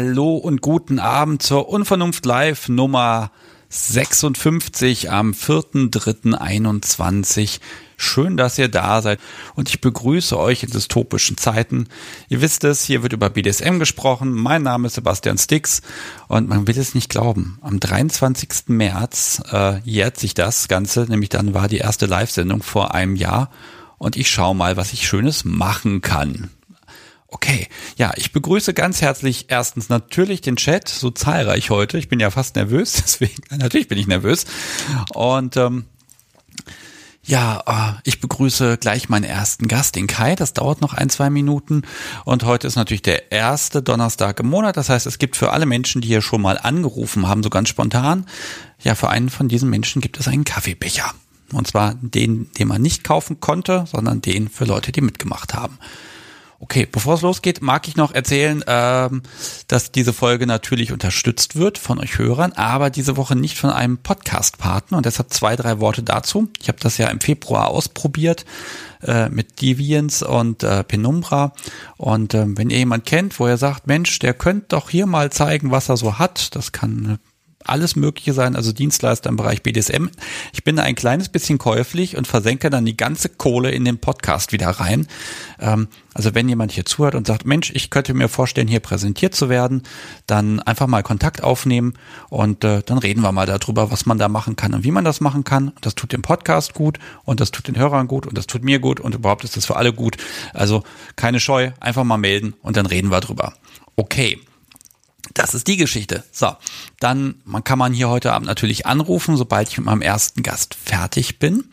Hallo und guten Abend zur Unvernunft Live Nummer 56 am 4.3.21. Schön, dass ihr da seid und ich begrüße euch in dystopischen Zeiten. Ihr wisst es, hier wird über BDSM gesprochen. Mein Name ist Sebastian Stix und man will es nicht glauben. Am 23. März äh, jährt sich das Ganze, nämlich dann war die erste Live-Sendung vor einem Jahr und ich schaue mal, was ich Schönes machen kann. Okay, ja, ich begrüße ganz herzlich erstens natürlich den Chat, so zahlreich heute. Ich bin ja fast nervös, deswegen natürlich bin ich nervös. Und ähm, ja, äh, ich begrüße gleich meinen ersten Gast, den Kai. Das dauert noch ein, zwei Minuten. Und heute ist natürlich der erste Donnerstag im Monat. Das heißt, es gibt für alle Menschen, die hier schon mal angerufen haben, so ganz spontan, ja, für einen von diesen Menschen gibt es einen Kaffeebecher. Und zwar den, den man nicht kaufen konnte, sondern den für Leute, die mitgemacht haben. Okay, bevor es losgeht, mag ich noch erzählen, ähm, dass diese Folge natürlich unterstützt wird von euch Hörern, aber diese Woche nicht von einem Podcast-Partner und deshalb zwei, drei Worte dazu. Ich habe das ja im Februar ausprobiert äh, mit Deviants und äh, Penumbra und äh, wenn ihr jemand kennt, wo er sagt, Mensch, der könnte doch hier mal zeigen, was er so hat, das kann alles Mögliche sein, also Dienstleister im Bereich BDSM. Ich bin da ein kleines bisschen käuflich und versenke dann die ganze Kohle in den Podcast wieder rein. Ähm, also wenn jemand hier zuhört und sagt, Mensch, ich könnte mir vorstellen, hier präsentiert zu werden, dann einfach mal Kontakt aufnehmen und äh, dann reden wir mal darüber, was man da machen kann und wie man das machen kann. Das tut dem Podcast gut und das tut den Hörern gut und das tut mir gut und überhaupt ist das für alle gut. Also keine Scheu, einfach mal melden und dann reden wir drüber. Okay. Das ist die Geschichte. So, dann man kann man hier heute Abend natürlich anrufen, sobald ich mit meinem ersten Gast fertig bin.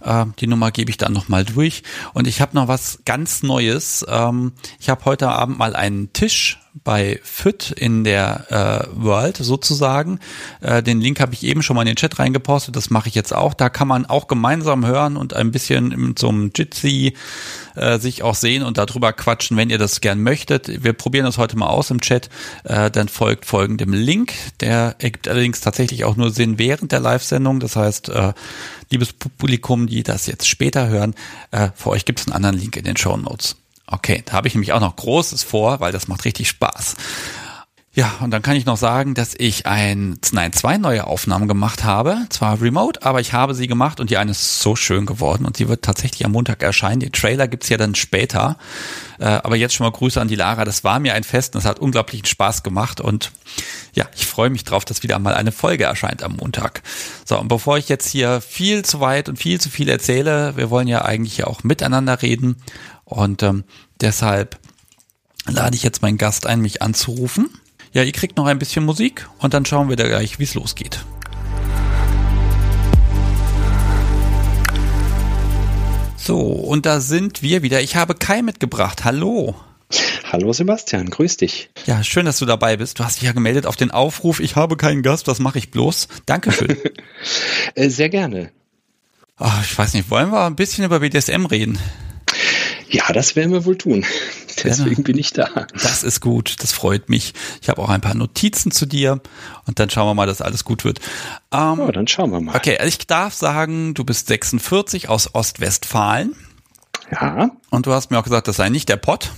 Äh, die Nummer gebe ich dann nochmal durch. Und ich habe noch was ganz Neues. Ähm, ich habe heute Abend mal einen Tisch bei FIT in der äh, World sozusagen. Äh, den Link habe ich eben schon mal in den Chat reingepostet, das mache ich jetzt auch. Da kann man auch gemeinsam hören und ein bisschen mit so einem Jitsi äh, sich auch sehen und darüber quatschen, wenn ihr das gern möchtet. Wir probieren das heute mal aus im Chat. Äh, dann folgt folgendem Link. Der ergibt allerdings tatsächlich auch nur Sinn während der Live-Sendung. Das heißt, äh, liebes Publikum, die das jetzt später hören, äh, für euch gibt es einen anderen Link in den Show Notes. Okay, da habe ich nämlich auch noch Großes vor, weil das macht richtig Spaß. Ja, und dann kann ich noch sagen, dass ich ein, nein, zwei neue Aufnahmen gemacht habe. Zwar remote, aber ich habe sie gemacht und die eine ist so schön geworden und sie wird tatsächlich am Montag erscheinen. Den Trailer gibt's ja dann später. Äh, aber jetzt schon mal Grüße an die Lara. Das war mir ein Fest und es hat unglaublichen Spaß gemacht und ja, ich freue mich drauf, dass wieder mal eine Folge erscheint am Montag. So, und bevor ich jetzt hier viel zu weit und viel zu viel erzähle, wir wollen ja eigentlich ja auch miteinander reden und ähm, deshalb lade ich jetzt meinen Gast ein, mich anzurufen. Ja, ihr kriegt noch ein bisschen Musik und dann schauen wir da gleich, wie es losgeht. So, und da sind wir wieder. Ich habe Kai mitgebracht. Hallo. Hallo Sebastian, grüß dich. Ja, schön, dass du dabei bist. Du hast dich ja gemeldet auf den Aufruf, ich habe keinen Gast, was mache ich bloß? Dankeschön. Äh, sehr gerne. Ach, ich weiß nicht, wollen wir ein bisschen über BDSM reden? Ja, das werden wir wohl tun. Deswegen bin ich da. Das ist gut, das freut mich. Ich habe auch ein paar Notizen zu dir und dann schauen wir mal, dass alles gut wird. Ähm, ja, dann schauen wir mal. Okay, ich darf sagen, du bist 46 aus Ostwestfalen. Ja. Und du hast mir auch gesagt, das sei nicht der Pott.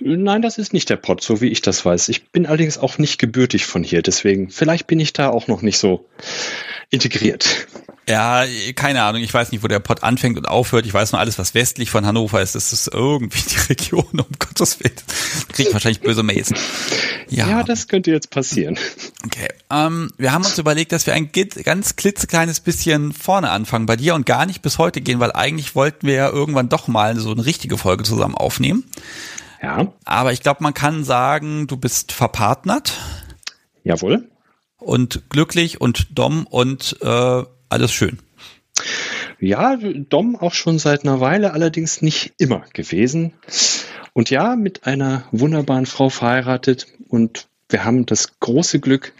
Nein, das ist nicht der Pott, so wie ich das weiß. Ich bin allerdings auch nicht gebürtig von hier, deswegen vielleicht bin ich da auch noch nicht so integriert. Ja, keine Ahnung. Ich weiß nicht, wo der Pott anfängt und aufhört. Ich weiß nur alles, was westlich von Hannover ist. Das ist irgendwie die Region, um Gottes Willen. Kriege ich wahrscheinlich böse Mails. Ja. ja, das könnte jetzt passieren. Okay. Ähm, wir haben uns überlegt, dass wir ein ganz klitzekleines bisschen vorne anfangen bei dir und gar nicht bis heute gehen, weil eigentlich wollten wir ja irgendwann doch mal so eine richtige Folge zusammen aufnehmen. Ja. Aber ich glaube, man kann sagen, du bist verpartnert. Jawohl. Und glücklich und Dom und äh, alles schön. Ja, Dom auch schon seit einer Weile, allerdings nicht immer gewesen. Und ja, mit einer wunderbaren Frau verheiratet und wir haben das große Glück,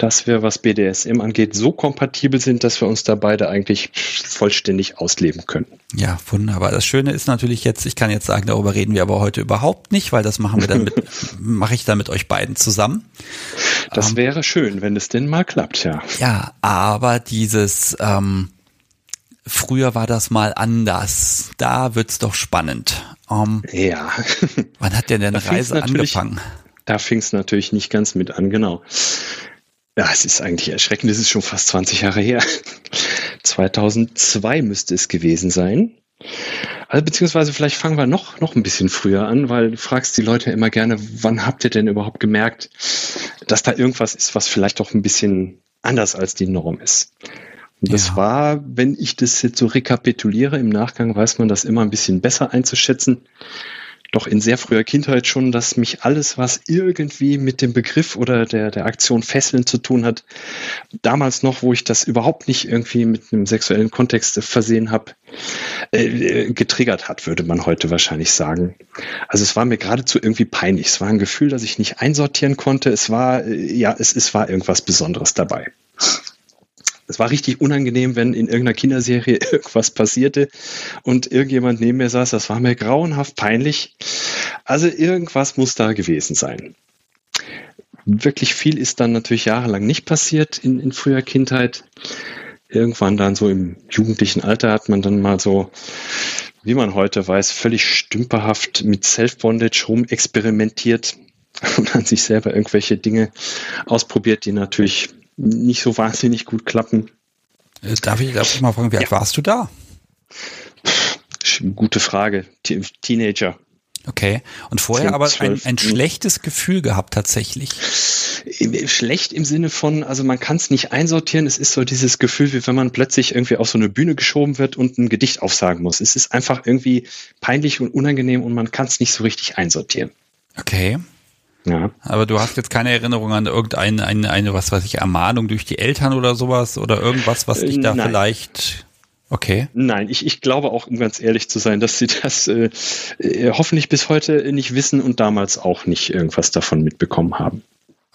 dass wir, was BDSM angeht, so kompatibel sind, dass wir uns da beide eigentlich vollständig ausleben können. Ja, wunderbar. Das Schöne ist natürlich jetzt, ich kann jetzt sagen, darüber reden wir aber heute überhaupt nicht, weil das machen wir dann mit, mache ich dann mit euch beiden zusammen. Das ähm, wäre schön, wenn es denn mal klappt, ja. Ja, aber dieses, ähm, früher war das mal anders. Da wird's doch spannend. Um, ähm, ja. wann hat denn deine Reise angefangen? Da fing es natürlich nicht ganz mit an, genau. Ja, es ist eigentlich erschreckend, es ist schon fast 20 Jahre her. 2002 müsste es gewesen sein. Also beziehungsweise vielleicht fangen wir noch, noch ein bisschen früher an, weil du fragst die Leute immer gerne, wann habt ihr denn überhaupt gemerkt, dass da irgendwas ist, was vielleicht doch ein bisschen anders als die Norm ist. Und das ja. war, wenn ich das jetzt so rekapituliere, im Nachgang weiß man das immer ein bisschen besser einzuschätzen doch in sehr früher Kindheit schon, dass mich alles, was irgendwie mit dem Begriff oder der, der Aktion Fesseln zu tun hat, damals noch, wo ich das überhaupt nicht irgendwie mit einem sexuellen Kontext versehen habe, äh, getriggert hat, würde man heute wahrscheinlich sagen. Also es war mir geradezu irgendwie peinlich. Es war ein Gefühl, das ich nicht einsortieren konnte. Es war, äh, ja, es, es war irgendwas Besonderes dabei. Es war richtig unangenehm, wenn in irgendeiner Kinderserie irgendwas passierte und irgendjemand neben mir saß. Das war mir grauenhaft peinlich. Also irgendwas muss da gewesen sein. Wirklich viel ist dann natürlich jahrelang nicht passiert in, in früher Kindheit. Irgendwann dann so im jugendlichen Alter hat man dann mal so, wie man heute weiß, völlig stümperhaft mit Self-Bondage rumexperimentiert und an sich selber irgendwelche Dinge ausprobiert, die natürlich nicht so wahnsinnig gut klappen. Äh, darf ich, darf ich mal fragen, wie alt warst du da? Gute Frage. Teenager. Okay. Und vorher 10, aber ein, ein schlechtes Gefühl gehabt tatsächlich. Schlecht im Sinne von, also man kann es nicht einsortieren. Es ist so dieses Gefühl, wie wenn man plötzlich irgendwie auf so eine Bühne geschoben wird und ein Gedicht aufsagen muss. Es ist einfach irgendwie peinlich und unangenehm und man kann es nicht so richtig einsortieren. Okay. Ja. Aber du hast jetzt keine Erinnerung an irgendeine, eine, eine, was weiß ich, Ermahnung durch die Eltern oder sowas oder irgendwas, was dich da Nein. vielleicht Okay. Nein, ich, ich glaube auch, um ganz ehrlich zu sein, dass sie das äh, äh, hoffentlich bis heute nicht wissen und damals auch nicht irgendwas davon mitbekommen haben.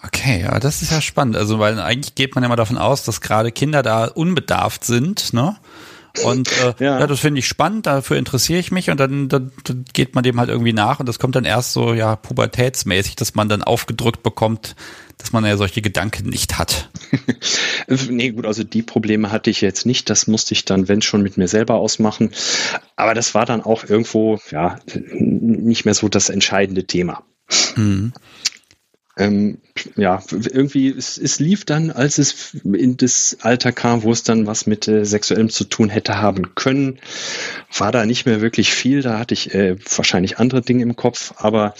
Okay, ja, das ist ja spannend. Also, weil eigentlich geht man ja mal davon aus, dass gerade Kinder da unbedarft sind, ne? Und äh, ja. ja. das finde ich spannend, dafür interessiere ich mich und dann, dann, dann geht man dem halt irgendwie nach und das kommt dann erst so ja pubertätsmäßig, dass man dann aufgedrückt bekommt, dass man ja solche Gedanken nicht hat. nee, gut, also die Probleme hatte ich jetzt nicht. Das musste ich dann, wenn schon, mit mir selber ausmachen. Aber das war dann auch irgendwo, ja, nicht mehr so das entscheidende Thema. Mhm ähm, ja, irgendwie, es, es lief dann, als es in das Alter kam, wo es dann was mit äh, Sexuellem zu tun hätte haben können, war da nicht mehr wirklich viel. Da hatte ich äh, wahrscheinlich andere Dinge im Kopf, aber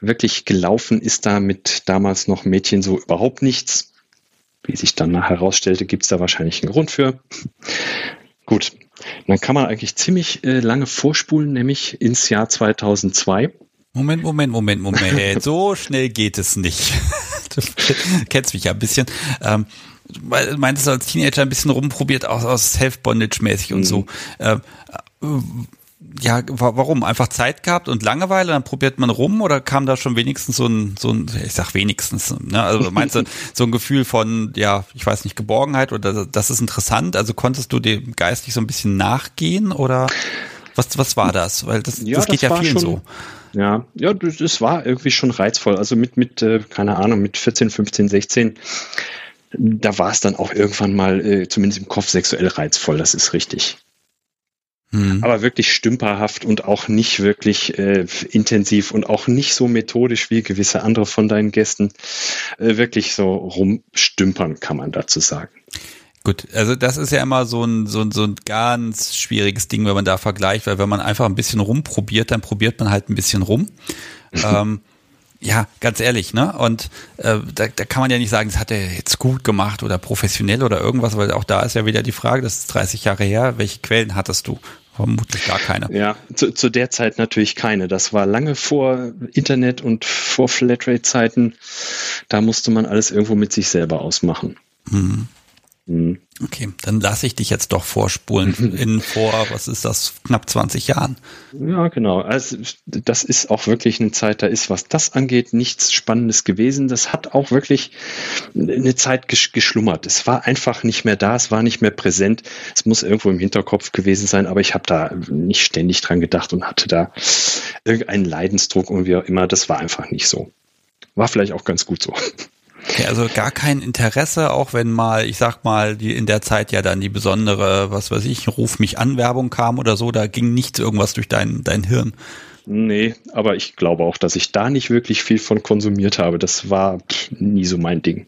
wirklich gelaufen ist da mit damals noch Mädchen so überhaupt nichts. Wie sich dann herausstellte, gibt es da wahrscheinlich einen Grund für. Gut, dann kann man eigentlich ziemlich äh, lange vorspulen, nämlich ins Jahr 2002. Moment, Moment, Moment, Moment. So schnell geht es nicht. Du kennst mich ja ein bisschen. Ähm, meintest du als Teenager ein bisschen rumprobiert, auch aus Self-Bondage-mäßig und mhm. so. Ähm, äh, ja, warum? Einfach Zeit gehabt und Langeweile, dann probiert man rum oder kam da schon wenigstens so ein, so ein ich sag wenigstens, ne? also meinst du so ein Gefühl von, ja, ich weiß nicht, Geborgenheit oder das ist interessant, also konntest du dem geistig so ein bisschen nachgehen oder was, was war das? Weil das, ja, das geht das ja vielen schon, so. Ja, ja, das war irgendwie schon reizvoll. Also mit, mit, äh, keine Ahnung, mit 14, 15, 16, da war es dann auch irgendwann mal, äh, zumindest im Kopf, sexuell reizvoll, das ist richtig. Hm. Aber wirklich stümperhaft und auch nicht wirklich äh, intensiv und auch nicht so methodisch wie gewisse andere von deinen Gästen. Äh, wirklich so rumstümpern, kann man dazu sagen. Gut, also das ist ja immer so ein, so, ein, so ein ganz schwieriges Ding, wenn man da vergleicht, weil wenn man einfach ein bisschen rumprobiert, dann probiert man halt ein bisschen rum. ähm, ja, ganz ehrlich, ne? Und äh, da, da kann man ja nicht sagen, das hat er jetzt gut gemacht oder professionell oder irgendwas, weil auch da ist ja wieder die Frage, das ist 30 Jahre her, welche Quellen hattest du? Vermutlich gar keine. Ja, zu, zu der Zeit natürlich keine. Das war lange vor Internet und vor Flatrate-Zeiten. Da musste man alles irgendwo mit sich selber ausmachen. Mhm. Mhm. Okay, dann lasse ich dich jetzt doch vorspulen in vor, was ist das, knapp 20 Jahren. Ja, genau. Also das ist auch wirklich eine Zeit, da ist, was das angeht, nichts Spannendes gewesen. Das hat auch wirklich eine Zeit geschlummert. Es war einfach nicht mehr da, es war nicht mehr präsent. Es muss irgendwo im Hinterkopf gewesen sein, aber ich habe da nicht ständig dran gedacht und hatte da irgendeinen Leidensdruck und wie auch immer. Das war einfach nicht so. War vielleicht auch ganz gut so. Okay, also gar kein Interesse, auch wenn mal, ich sag mal, die in der Zeit ja dann die besondere, was weiß ich, Ruf mich an Werbung kam oder so, da ging nichts irgendwas durch dein, dein Hirn. Nee, aber ich glaube auch, dass ich da nicht wirklich viel von konsumiert habe. Das war pff, nie so mein Ding.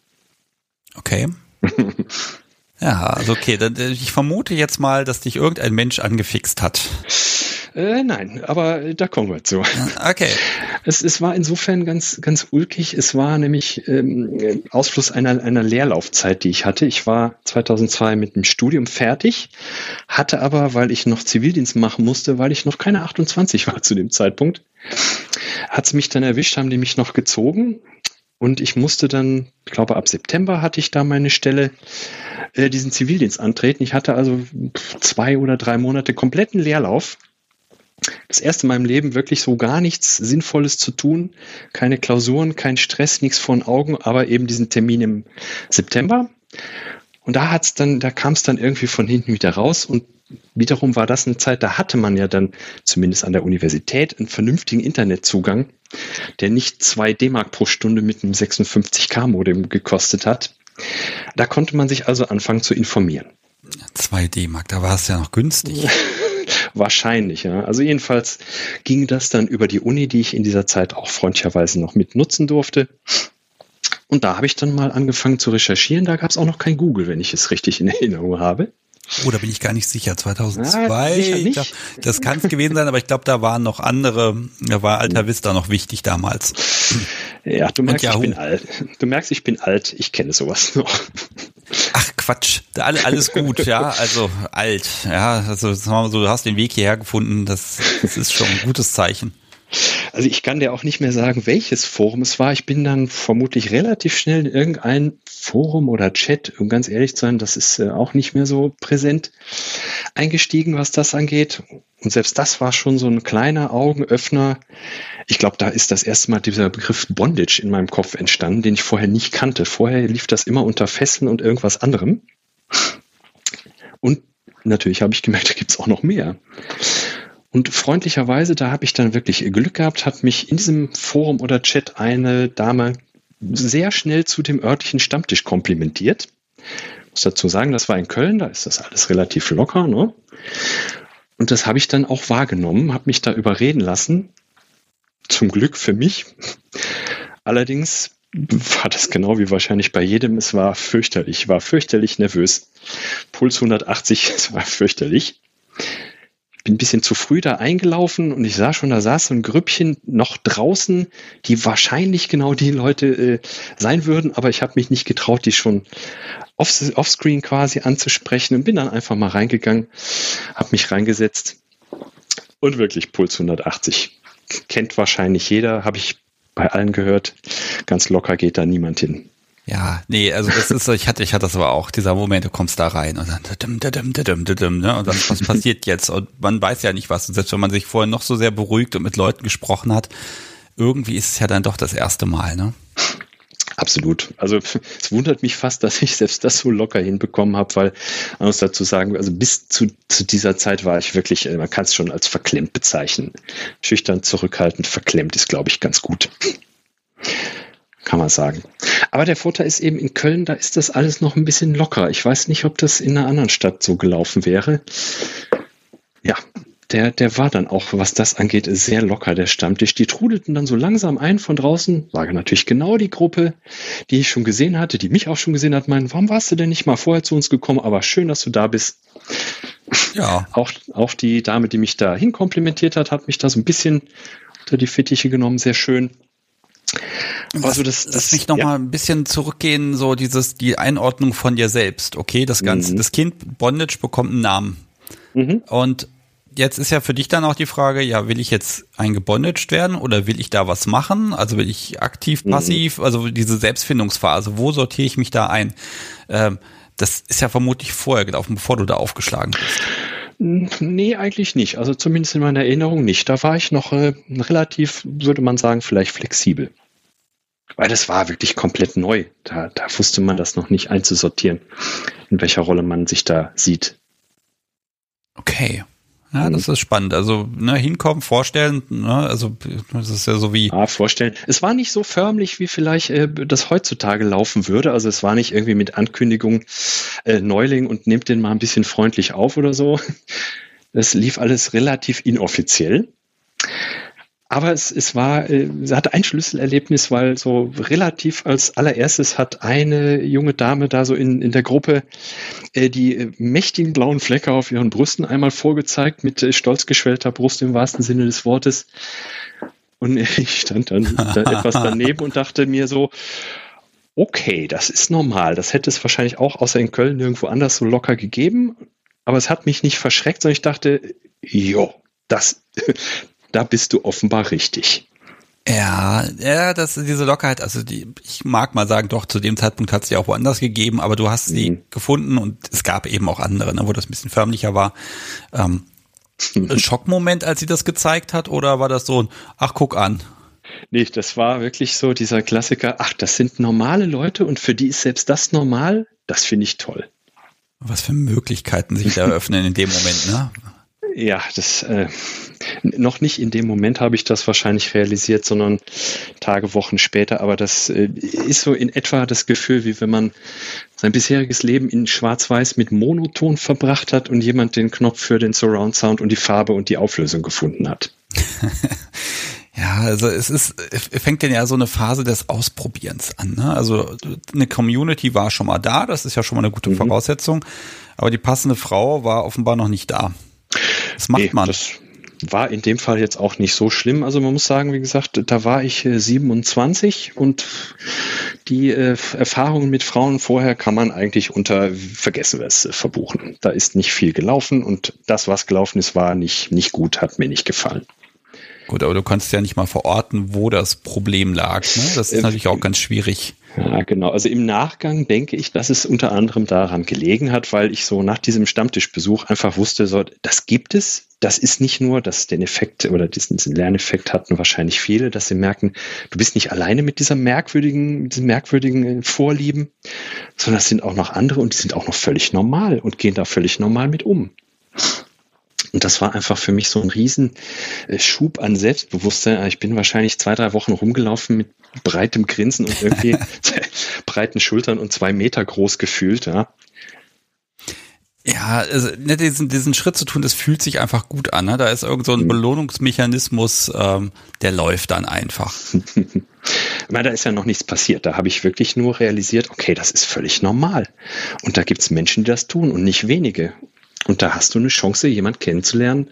Okay. ja, also okay, dann, äh, ich vermute jetzt mal, dass dich irgendein Mensch angefixt hat. Äh, nein, aber da kommen wir zu. Okay. Es, es war insofern ganz, ganz ulkig. Es war nämlich ähm, Ausfluss einer, einer Leerlaufzeit, die ich hatte. Ich war 2002 mit dem Studium fertig, hatte aber, weil ich noch Zivildienst machen musste, weil ich noch keine 28 war zu dem Zeitpunkt, hat es mich dann erwischt, haben die mich noch gezogen. Und ich musste dann, ich glaube, ab September hatte ich da meine Stelle, äh, diesen Zivildienst antreten. Ich hatte also zwei oder drei Monate kompletten Leerlauf das erste in meinem Leben wirklich so gar nichts Sinnvolles zu tun. Keine Klausuren, kein Stress, nichts vor den Augen, aber eben diesen Termin im September. Und da hat's dann, da kam es dann irgendwie von hinten wieder raus und wiederum war das eine Zeit, da hatte man ja dann zumindest an der Universität einen vernünftigen Internetzugang, der nicht zwei D-Mark pro Stunde mit einem 56K-Modem gekostet hat. Da konnte man sich also anfangen zu informieren. 2 D-Mark, da war es ja noch günstig. Wahrscheinlich, ja. Also jedenfalls ging das dann über die Uni, die ich in dieser Zeit auch freundlicherweise noch mit nutzen durfte. Und da habe ich dann mal angefangen zu recherchieren. Da gab es auch noch kein Google, wenn ich es richtig in Erinnerung habe. Oh, da bin ich gar nicht sicher. 2002, ah, nicht. Da, das kann es gewesen sein, aber ich glaube, da waren noch andere, da war Alta Vista noch wichtig damals. Ja, du merkst, ich bin alt. Du merkst, ich bin alt. Ich kenne sowas noch. Ach Quatsch, alles gut, ja, also alt, ja, also du hast den Weg hierher gefunden, das, das ist schon ein gutes Zeichen. Also ich kann dir auch nicht mehr sagen, welches Forum es war. Ich bin dann vermutlich relativ schnell in irgendein Forum oder Chat, um ganz ehrlich zu sein, das ist äh, auch nicht mehr so präsent eingestiegen, was das angeht. Und selbst das war schon so ein kleiner Augenöffner. Ich glaube, da ist das erste Mal dieser Begriff Bondage in meinem Kopf entstanden, den ich vorher nicht kannte. Vorher lief das immer unter Fesseln und irgendwas anderem. Und natürlich habe ich gemerkt, da gibt es auch noch mehr. Und freundlicherweise, da habe ich dann wirklich Glück gehabt, hat mich in diesem Forum oder Chat eine Dame sehr schnell zu dem örtlichen Stammtisch komplimentiert. Ich muss dazu sagen, das war in Köln, da ist das alles relativ locker. Ne? Und das habe ich dann auch wahrgenommen, habe mich da überreden lassen. Zum Glück für mich. Allerdings war das genau wie wahrscheinlich bei jedem. Es war fürchterlich, ich war fürchterlich nervös. Puls 180, es war fürchterlich. Bin ein bisschen zu früh da eingelaufen und ich sah schon, da saß so ein Grüppchen noch draußen, die wahrscheinlich genau die Leute äh, sein würden, aber ich habe mich nicht getraut, die schon off, offscreen quasi anzusprechen und bin dann einfach mal reingegangen, habe mich reingesetzt und wirklich Puls 180. Kennt wahrscheinlich jeder, habe ich bei allen gehört. Ganz locker geht da niemand hin. Ja, nee, also das ist, ich hatte, ich hatte das aber auch, dieser Moment, du kommst da rein und dann, ne, und dann, was passiert jetzt? Und man weiß ja nicht was. Und selbst wenn man sich vorher noch so sehr beruhigt und mit Leuten gesprochen hat, irgendwie ist es ja dann doch das erste Mal, ne? Absolut. Also es wundert mich fast, dass ich selbst das so locker hinbekommen habe, weil man muss dazu sagen, also bis zu, zu dieser Zeit war ich wirklich, äh, man kann es schon als verklemmt bezeichnen. Schüchtern, zurückhaltend, verklemmt ist, glaube ich, ganz gut. Kann man sagen. Aber der Vorteil ist eben in Köln, da ist das alles noch ein bisschen locker. Ich weiß nicht, ob das in einer anderen Stadt so gelaufen wäre. Ja, der, der war dann auch, was das angeht, sehr locker, der Stammtisch. Die trudelten dann so langsam ein von draußen, sage natürlich genau die Gruppe, die ich schon gesehen hatte, die mich auch schon gesehen hat, meinen, warum warst du denn nicht mal vorher zu uns gekommen? Aber schön, dass du da bist. Ja. Auch, auch die Dame, die mich da hinkomplimentiert hat, hat mich da so ein bisschen unter die Fittiche genommen, sehr schön. Also das, das Lass mich noch ja. mal ein bisschen zurückgehen, so dieses, die Einordnung von dir selbst. Okay, das Ganze, mhm. das Kind Bondage bekommt einen Namen. Mhm. Und jetzt ist ja für dich dann auch die Frage, ja, will ich jetzt eingebondaged werden oder will ich da was machen? Also will ich aktiv, mhm. passiv, mhm. also diese Selbstfindungsphase, wo sortiere ich mich da ein? Ähm, das ist ja vermutlich vorher gelaufen, bevor du da aufgeschlagen bist. Nee, eigentlich nicht. Also zumindest in meiner Erinnerung nicht. Da war ich noch äh, relativ, würde man sagen, vielleicht flexibel. Weil das war wirklich komplett neu. Da, da wusste man das noch nicht einzusortieren, in welcher Rolle man sich da sieht. Okay. Ja, das ist spannend. Also ne, hinkommen, vorstellen, ne, also das ist ja so wie. Ah, vorstellen. Es war nicht so förmlich, wie vielleicht äh, das heutzutage laufen würde. Also es war nicht irgendwie mit Ankündigung äh, Neuling und nehmt den mal ein bisschen freundlich auf oder so. Es lief alles relativ inoffiziell. Aber es, es war, äh, sie hatte ein Schlüsselerlebnis, weil so relativ als allererstes hat eine junge Dame da so in, in der Gruppe äh, die äh, mächtigen blauen Flecke auf ihren Brüsten einmal vorgezeigt mit stolz geschwellter Brust im wahrsten Sinne des Wortes. Und ich stand dann da etwas daneben und dachte mir so, okay, das ist normal. Das hätte es wahrscheinlich auch außer in Köln nirgendwo anders so locker gegeben. Aber es hat mich nicht verschreckt, sondern ich dachte, jo, das, da bist du offenbar richtig. Ja, ja, das diese Lockerheit, also die, ich mag mal sagen, doch, zu dem Zeitpunkt hat es ja auch woanders gegeben, aber du hast sie mhm. gefunden und es gab eben auch andere, ne, wo das ein bisschen förmlicher war. Ähm, ein Schockmoment, als sie das gezeigt hat, oder war das so ein, ach, guck an? Nee, das war wirklich so dieser Klassiker, ach, das sind normale Leute und für die ist selbst das normal, das finde ich toll. Was für Möglichkeiten sich da eröffnen in dem Moment, ne? Ja, das äh, noch nicht in dem Moment habe ich das wahrscheinlich realisiert, sondern Tage, Wochen später. Aber das äh, ist so in etwa das Gefühl, wie wenn man sein bisheriges Leben in Schwarz-Weiß mit Monoton verbracht hat und jemand den Knopf für den Surround Sound und die Farbe und die Auflösung gefunden hat. Ja, also es ist, fängt denn ja so eine Phase des Ausprobierens an. Ne? Also eine Community war schon mal da, das ist ja schon mal eine gute mhm. Voraussetzung, aber die passende Frau war offenbar noch nicht da. Was macht nee, man? Das war in dem Fall jetzt auch nicht so schlimm. Also man muss sagen, wie gesagt, da war ich 27 äh, und die äh, Erfahrungen mit Frauen vorher kann man eigentlich unter Vergessen äh, verbuchen. Da ist nicht viel gelaufen und das, was gelaufen ist, war nicht, nicht gut, hat mir nicht gefallen. Gut, aber du kannst ja nicht mal verorten, wo das Problem lag. Ne? Das ist äh, natürlich auch ganz schwierig. Ja, genau. Also im Nachgang denke ich, dass es unter anderem daran gelegen hat, weil ich so nach diesem Stammtischbesuch einfach wusste, so, das gibt es. Das ist nicht nur, dass den Effekt oder diesen, diesen Lerneffekt hatten wahrscheinlich viele, dass sie merken, du bist nicht alleine mit dieser merkwürdigen, diesen merkwürdigen Vorlieben, sondern es sind auch noch andere und die sind auch noch völlig normal und gehen da völlig normal mit um. Und das war einfach für mich so ein Riesenschub an Selbstbewusstsein. Ich bin wahrscheinlich zwei, drei Wochen rumgelaufen mit breitem Grinsen und irgendwie breiten Schultern und zwei Meter groß gefühlt, ja. Ja, also ne, diesen, diesen Schritt zu tun, das fühlt sich einfach gut an. Ne? Da ist irgend so ein mhm. Belohnungsmechanismus, ähm, der läuft dann einfach. meine, da ist ja noch nichts passiert. Da habe ich wirklich nur realisiert, okay, das ist völlig normal. Und da gibt es Menschen, die das tun und nicht wenige. Und da hast du eine Chance, jemand kennenzulernen,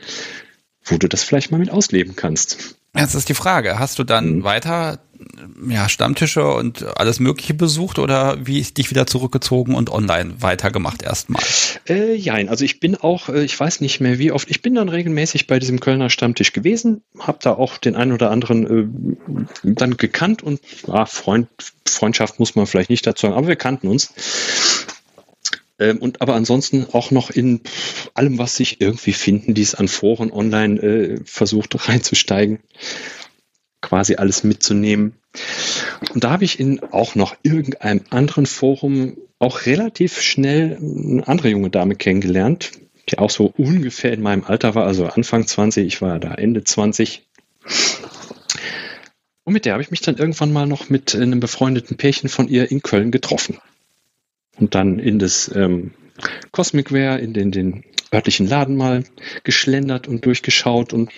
wo du das vielleicht mal mit ausleben kannst. Jetzt ist die Frage, hast du dann mhm. weiter ja, Stammtische und alles Mögliche besucht oder wie ist dich wieder zurückgezogen und online weitergemacht erstmal? Äh, ja, also ich bin auch, äh, ich weiß nicht mehr wie oft, ich bin dann regelmäßig bei diesem Kölner Stammtisch gewesen, habe da auch den einen oder anderen äh, dann gekannt und ja, Freund, Freundschaft muss man vielleicht nicht dazu sagen, aber wir kannten uns. Ähm, und aber ansonsten auch noch in allem, was sich irgendwie finden, die es an Foren online äh, versucht reinzusteigen, quasi alles mitzunehmen. Und da habe ich in auch noch irgendeinem anderen Forum auch relativ schnell eine andere junge Dame kennengelernt, die auch so ungefähr in meinem Alter war, also Anfang 20, ich war da Ende 20. Und mit der habe ich mich dann irgendwann mal noch mit einem befreundeten Pärchen von ihr in Köln getroffen und dann in das ähm, Cosmicware, in den, den örtlichen Laden mal geschlendert und durchgeschaut und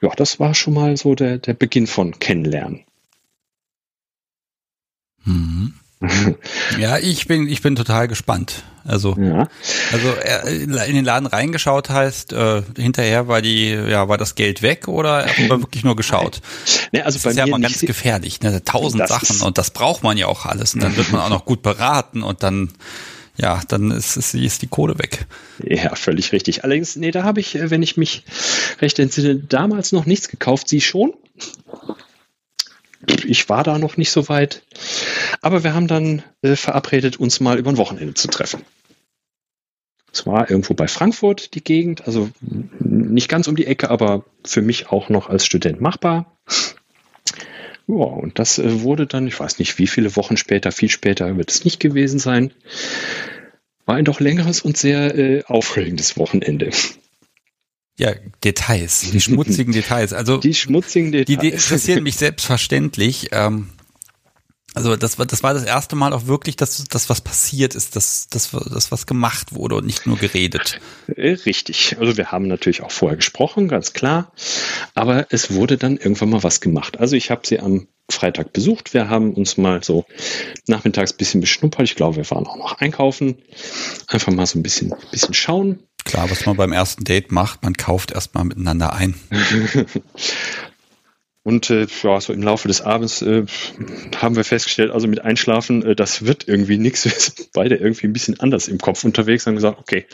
ja, das war schon mal so der, der Beginn von Kennenlernen. Mhm. Ja, ich bin, ich bin total gespannt. Also, ja. also äh, in den Laden reingeschaut heißt, äh, hinterher war die, ja, war das Geld weg oder war wirklich nur geschaut? Nee, also das bei ist ja mal ganz gefährlich, ne? Tausend Sachen und das braucht man ja auch alles und dann wird man auch noch gut beraten und dann ja, dann ist, ist, ist die Kohle weg. Ja, völlig richtig. Allerdings, nee, da habe ich, äh, wenn ich mich recht entsinne, damals noch nichts gekauft. Sie schon? Ich war da noch nicht so weit. Aber wir haben dann äh, verabredet, uns mal über ein Wochenende zu treffen. Es war irgendwo bei Frankfurt die Gegend, also nicht ganz um die Ecke, aber für mich auch noch als Student machbar. Ja, und das äh, wurde dann, ich weiß nicht, wie viele Wochen später, viel später wird es nicht gewesen sein. War ein doch längeres und sehr äh, aufregendes Wochenende. Ja, Details, die schmutzigen Details. Also die schmutzigen Details. Die, interessieren mich selbstverständlich. Ähm, Also das war das war das erste Mal auch wirklich, dass das was passiert ist, dass das das was gemacht wurde und nicht nur geredet. Äh, richtig. Also wir haben natürlich auch vorher gesprochen, ganz klar, aber es wurde dann irgendwann mal was gemacht. Also ich habe sie am Freitag besucht. Wir haben uns mal so nachmittags ein bisschen beschnuppert. Ich glaube, wir waren auch noch einkaufen. Einfach mal so ein bisschen, bisschen schauen. Klar, was man beim ersten Date macht, man kauft erstmal miteinander ein. Und äh, ja, so im Laufe des Abends äh, haben wir festgestellt, also mit Einschlafen, äh, das wird irgendwie nichts. Wir sind beide irgendwie ein bisschen anders im Kopf unterwegs und haben gesagt, okay,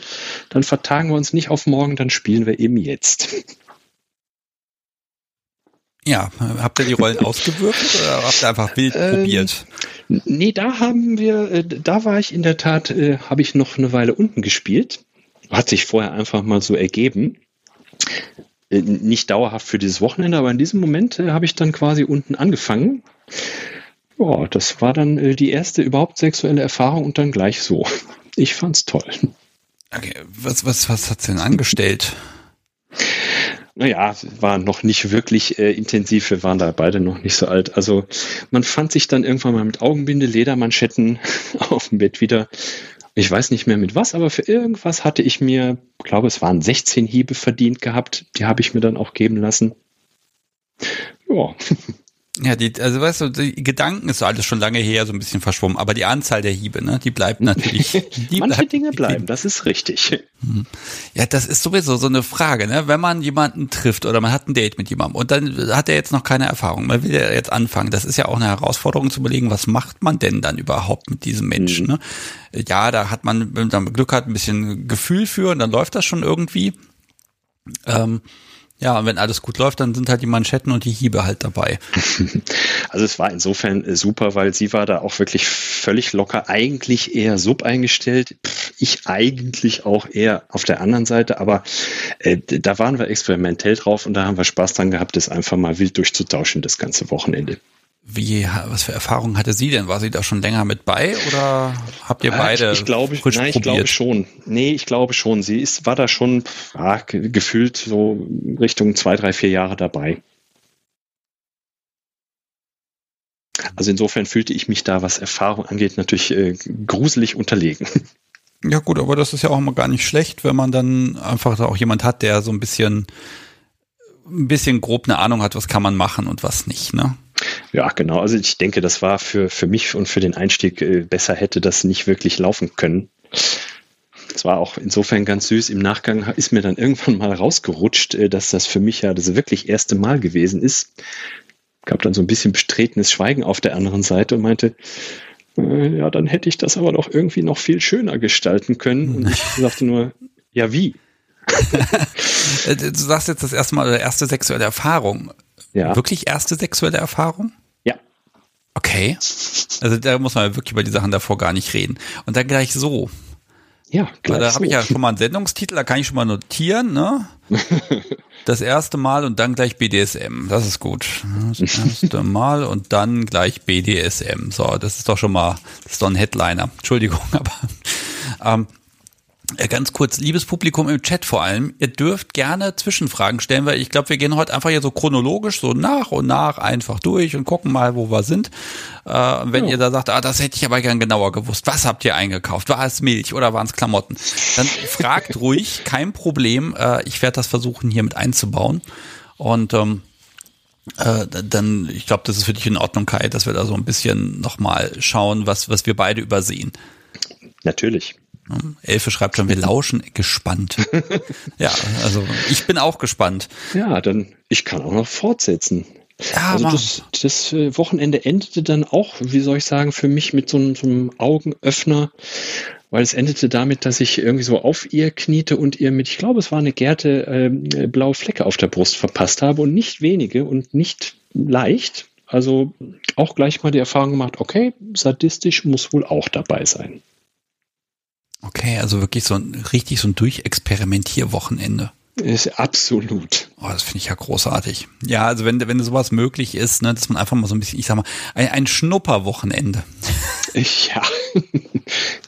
dann vertagen wir uns nicht auf morgen, dann spielen wir eben jetzt. Ja, habt ihr die Rollen ausgewürfelt oder habt ihr einfach wild ähm, probiert? Nee, da haben wir, äh, da war ich in der Tat, äh, habe ich noch eine Weile unten gespielt. Hat sich vorher einfach mal so ergeben. Äh, nicht dauerhaft für dieses Wochenende, aber in diesem Moment äh, habe ich dann quasi unten angefangen. Ja, das war dann äh, die erste überhaupt sexuelle Erfahrung und dann gleich so. Ich fand's toll. Okay, was, was, was hat's denn angestellt? naja, war noch nicht wirklich äh, intensiv. Wir waren da beide noch nicht so alt. Also man fand sich dann irgendwann mal mit Augenbinde, Ledermanschetten auf dem Bett wieder. Ich weiß nicht mehr mit was, aber für irgendwas hatte ich mir, glaube es waren 16 Hiebe verdient gehabt. Die habe ich mir dann auch geben lassen. Ja. Ja, die, also weißt du, die Gedanken ist alles schon lange her so ein bisschen verschwommen, aber die Anzahl der Hiebe, ne, die bleibt natürlich. Die Manche bleibt, Dinge bleiben, das ist richtig. Mhm. Ja, das ist sowieso so eine Frage, ne? Wenn man jemanden trifft oder man hat ein Date mit jemandem und dann hat er jetzt noch keine Erfahrung, man will ja jetzt anfangen. Das ist ja auch eine Herausforderung zu überlegen, was macht man denn dann überhaupt mit diesem Menschen, mhm. ne? Ja, da hat man, wenn man Glück hat, ein bisschen Gefühl für und dann läuft das schon irgendwie. Ähm, ja, und wenn alles gut läuft, dann sind halt die Manschetten und die Hiebe halt dabei. Also es war insofern äh, super, weil sie war da auch wirklich völlig locker, eigentlich eher sub eingestellt. Ich eigentlich auch eher auf der anderen Seite, aber äh, da waren wir experimentell drauf und da haben wir Spaß dran gehabt, das einfach mal wild durchzutauschen, das ganze Wochenende. Wie, was für Erfahrungen hatte sie denn? War sie da schon länger mit bei oder habt ihr beide? Ich, ich glaube, nein, ich glaube schon. Nee, ich glaube schon. Sie ist, war da schon ah, gefühlt so Richtung zwei, drei, vier Jahre dabei. Also insofern fühlte ich mich da, was Erfahrung angeht, natürlich äh, gruselig unterlegen. Ja gut, aber das ist ja auch immer gar nicht schlecht, wenn man dann einfach da auch jemand hat, der so ein bisschen, ein bisschen grob eine Ahnung hat, was kann man machen und was nicht, ne? Ja, genau. Also ich denke, das war für, für mich und für den Einstieg äh, besser hätte das nicht wirklich laufen können. Es war auch insofern ganz süß. Im Nachgang ist mir dann irgendwann mal rausgerutscht, äh, dass das für mich ja das wirklich erste Mal gewesen ist. Gab dann so ein bisschen bestretenes Schweigen auf der anderen Seite und meinte, äh, ja, dann hätte ich das aber doch irgendwie noch viel schöner gestalten können. Und ich sagte nur, ja, wie? du sagst jetzt das erste Mal, oder erste sexuelle Erfahrung. Ja. Wirklich erste sexuelle Erfahrung? Ja. Okay. Also da muss man wirklich über die Sachen davor gar nicht reden. Und dann gleich so. Ja, gleich Da so. habe ich ja schon mal einen Sendungstitel, da kann ich schon mal notieren, ne? Das erste Mal und dann gleich BDSM. Das ist gut. Das erste Mal und dann gleich BDSM. So, das ist doch schon mal, das ist doch ein Headliner. Entschuldigung, aber ähm, äh, ganz kurz, liebes Publikum im Chat vor allem, ihr dürft gerne Zwischenfragen stellen, weil ich glaube, wir gehen heute einfach hier so chronologisch so nach und nach einfach durch und gucken mal, wo wir sind. Äh, wenn ja. ihr da sagt, ah, das hätte ich aber gern genauer gewusst, was habt ihr eingekauft? War es Milch oder waren es Klamotten? Dann fragt ruhig, kein Problem. Äh, ich werde das versuchen, hier mit einzubauen. Und ähm, äh, dann, ich glaube, das ist für dich in Ordnung, Kai, dass wir da so ein bisschen nochmal schauen, was, was wir beide übersehen. Natürlich. Elfe schreibt schon, wir lauschen gespannt. ja, also ich bin auch gespannt. Ja, dann, ich kann auch noch fortsetzen. Ja, also das, das, äh, Wochenende endete dann auch, wie soll ich sagen, für mich mit so einem, so einem Augenöffner, weil es endete damit, dass ich irgendwie so auf ihr kniete und ihr mit, ich glaube, es war eine Gerte, äh, blaue Flecke auf der Brust verpasst habe und nicht wenige und nicht leicht. Also auch gleich mal die Erfahrung gemacht, okay, sadistisch muss wohl auch dabei sein. Okay, also wirklich so ein richtig so ein Durchexperimentier-Wochenende. Ist absolut. Oh, das finde ich ja großartig. Ja, also wenn, wenn sowas möglich ist, ne, dass man einfach mal so ein bisschen, ich sag mal, ein, ein Schnupperwochenende. Ja,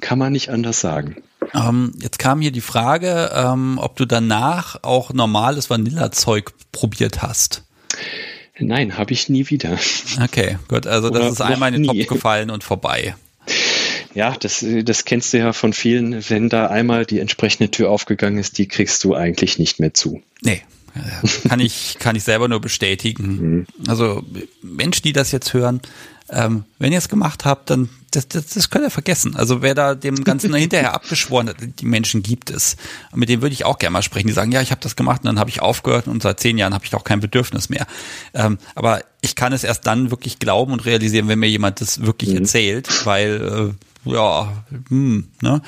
kann man nicht anders sagen. Ähm, jetzt kam hier die Frage, ähm, ob du danach auch normales Vanillezeug probiert hast. Nein, habe ich nie wieder. Okay, gut. Also das ist einmal in den nie. Topf gefallen und vorbei. Ja, das, das kennst du ja von vielen. Wenn da einmal die entsprechende Tür aufgegangen ist, die kriegst du eigentlich nicht mehr zu. Nee, kann ich, kann ich selber nur bestätigen. Mhm. Also Menschen, die das jetzt hören, ähm, wenn ihr es gemacht habt, dann das, das, das könnt ihr vergessen. Also wer da dem Ganzen hinterher abgeschworen hat, die Menschen gibt es. Und mit denen würde ich auch gerne mal sprechen. Die sagen, ja, ich habe das gemacht und dann habe ich aufgehört und seit zehn Jahren habe ich auch kein Bedürfnis mehr. Ähm, aber ich kann es erst dann wirklich glauben und realisieren, wenn mir jemand das wirklich mhm. erzählt, weil äh, ja, hm, ne?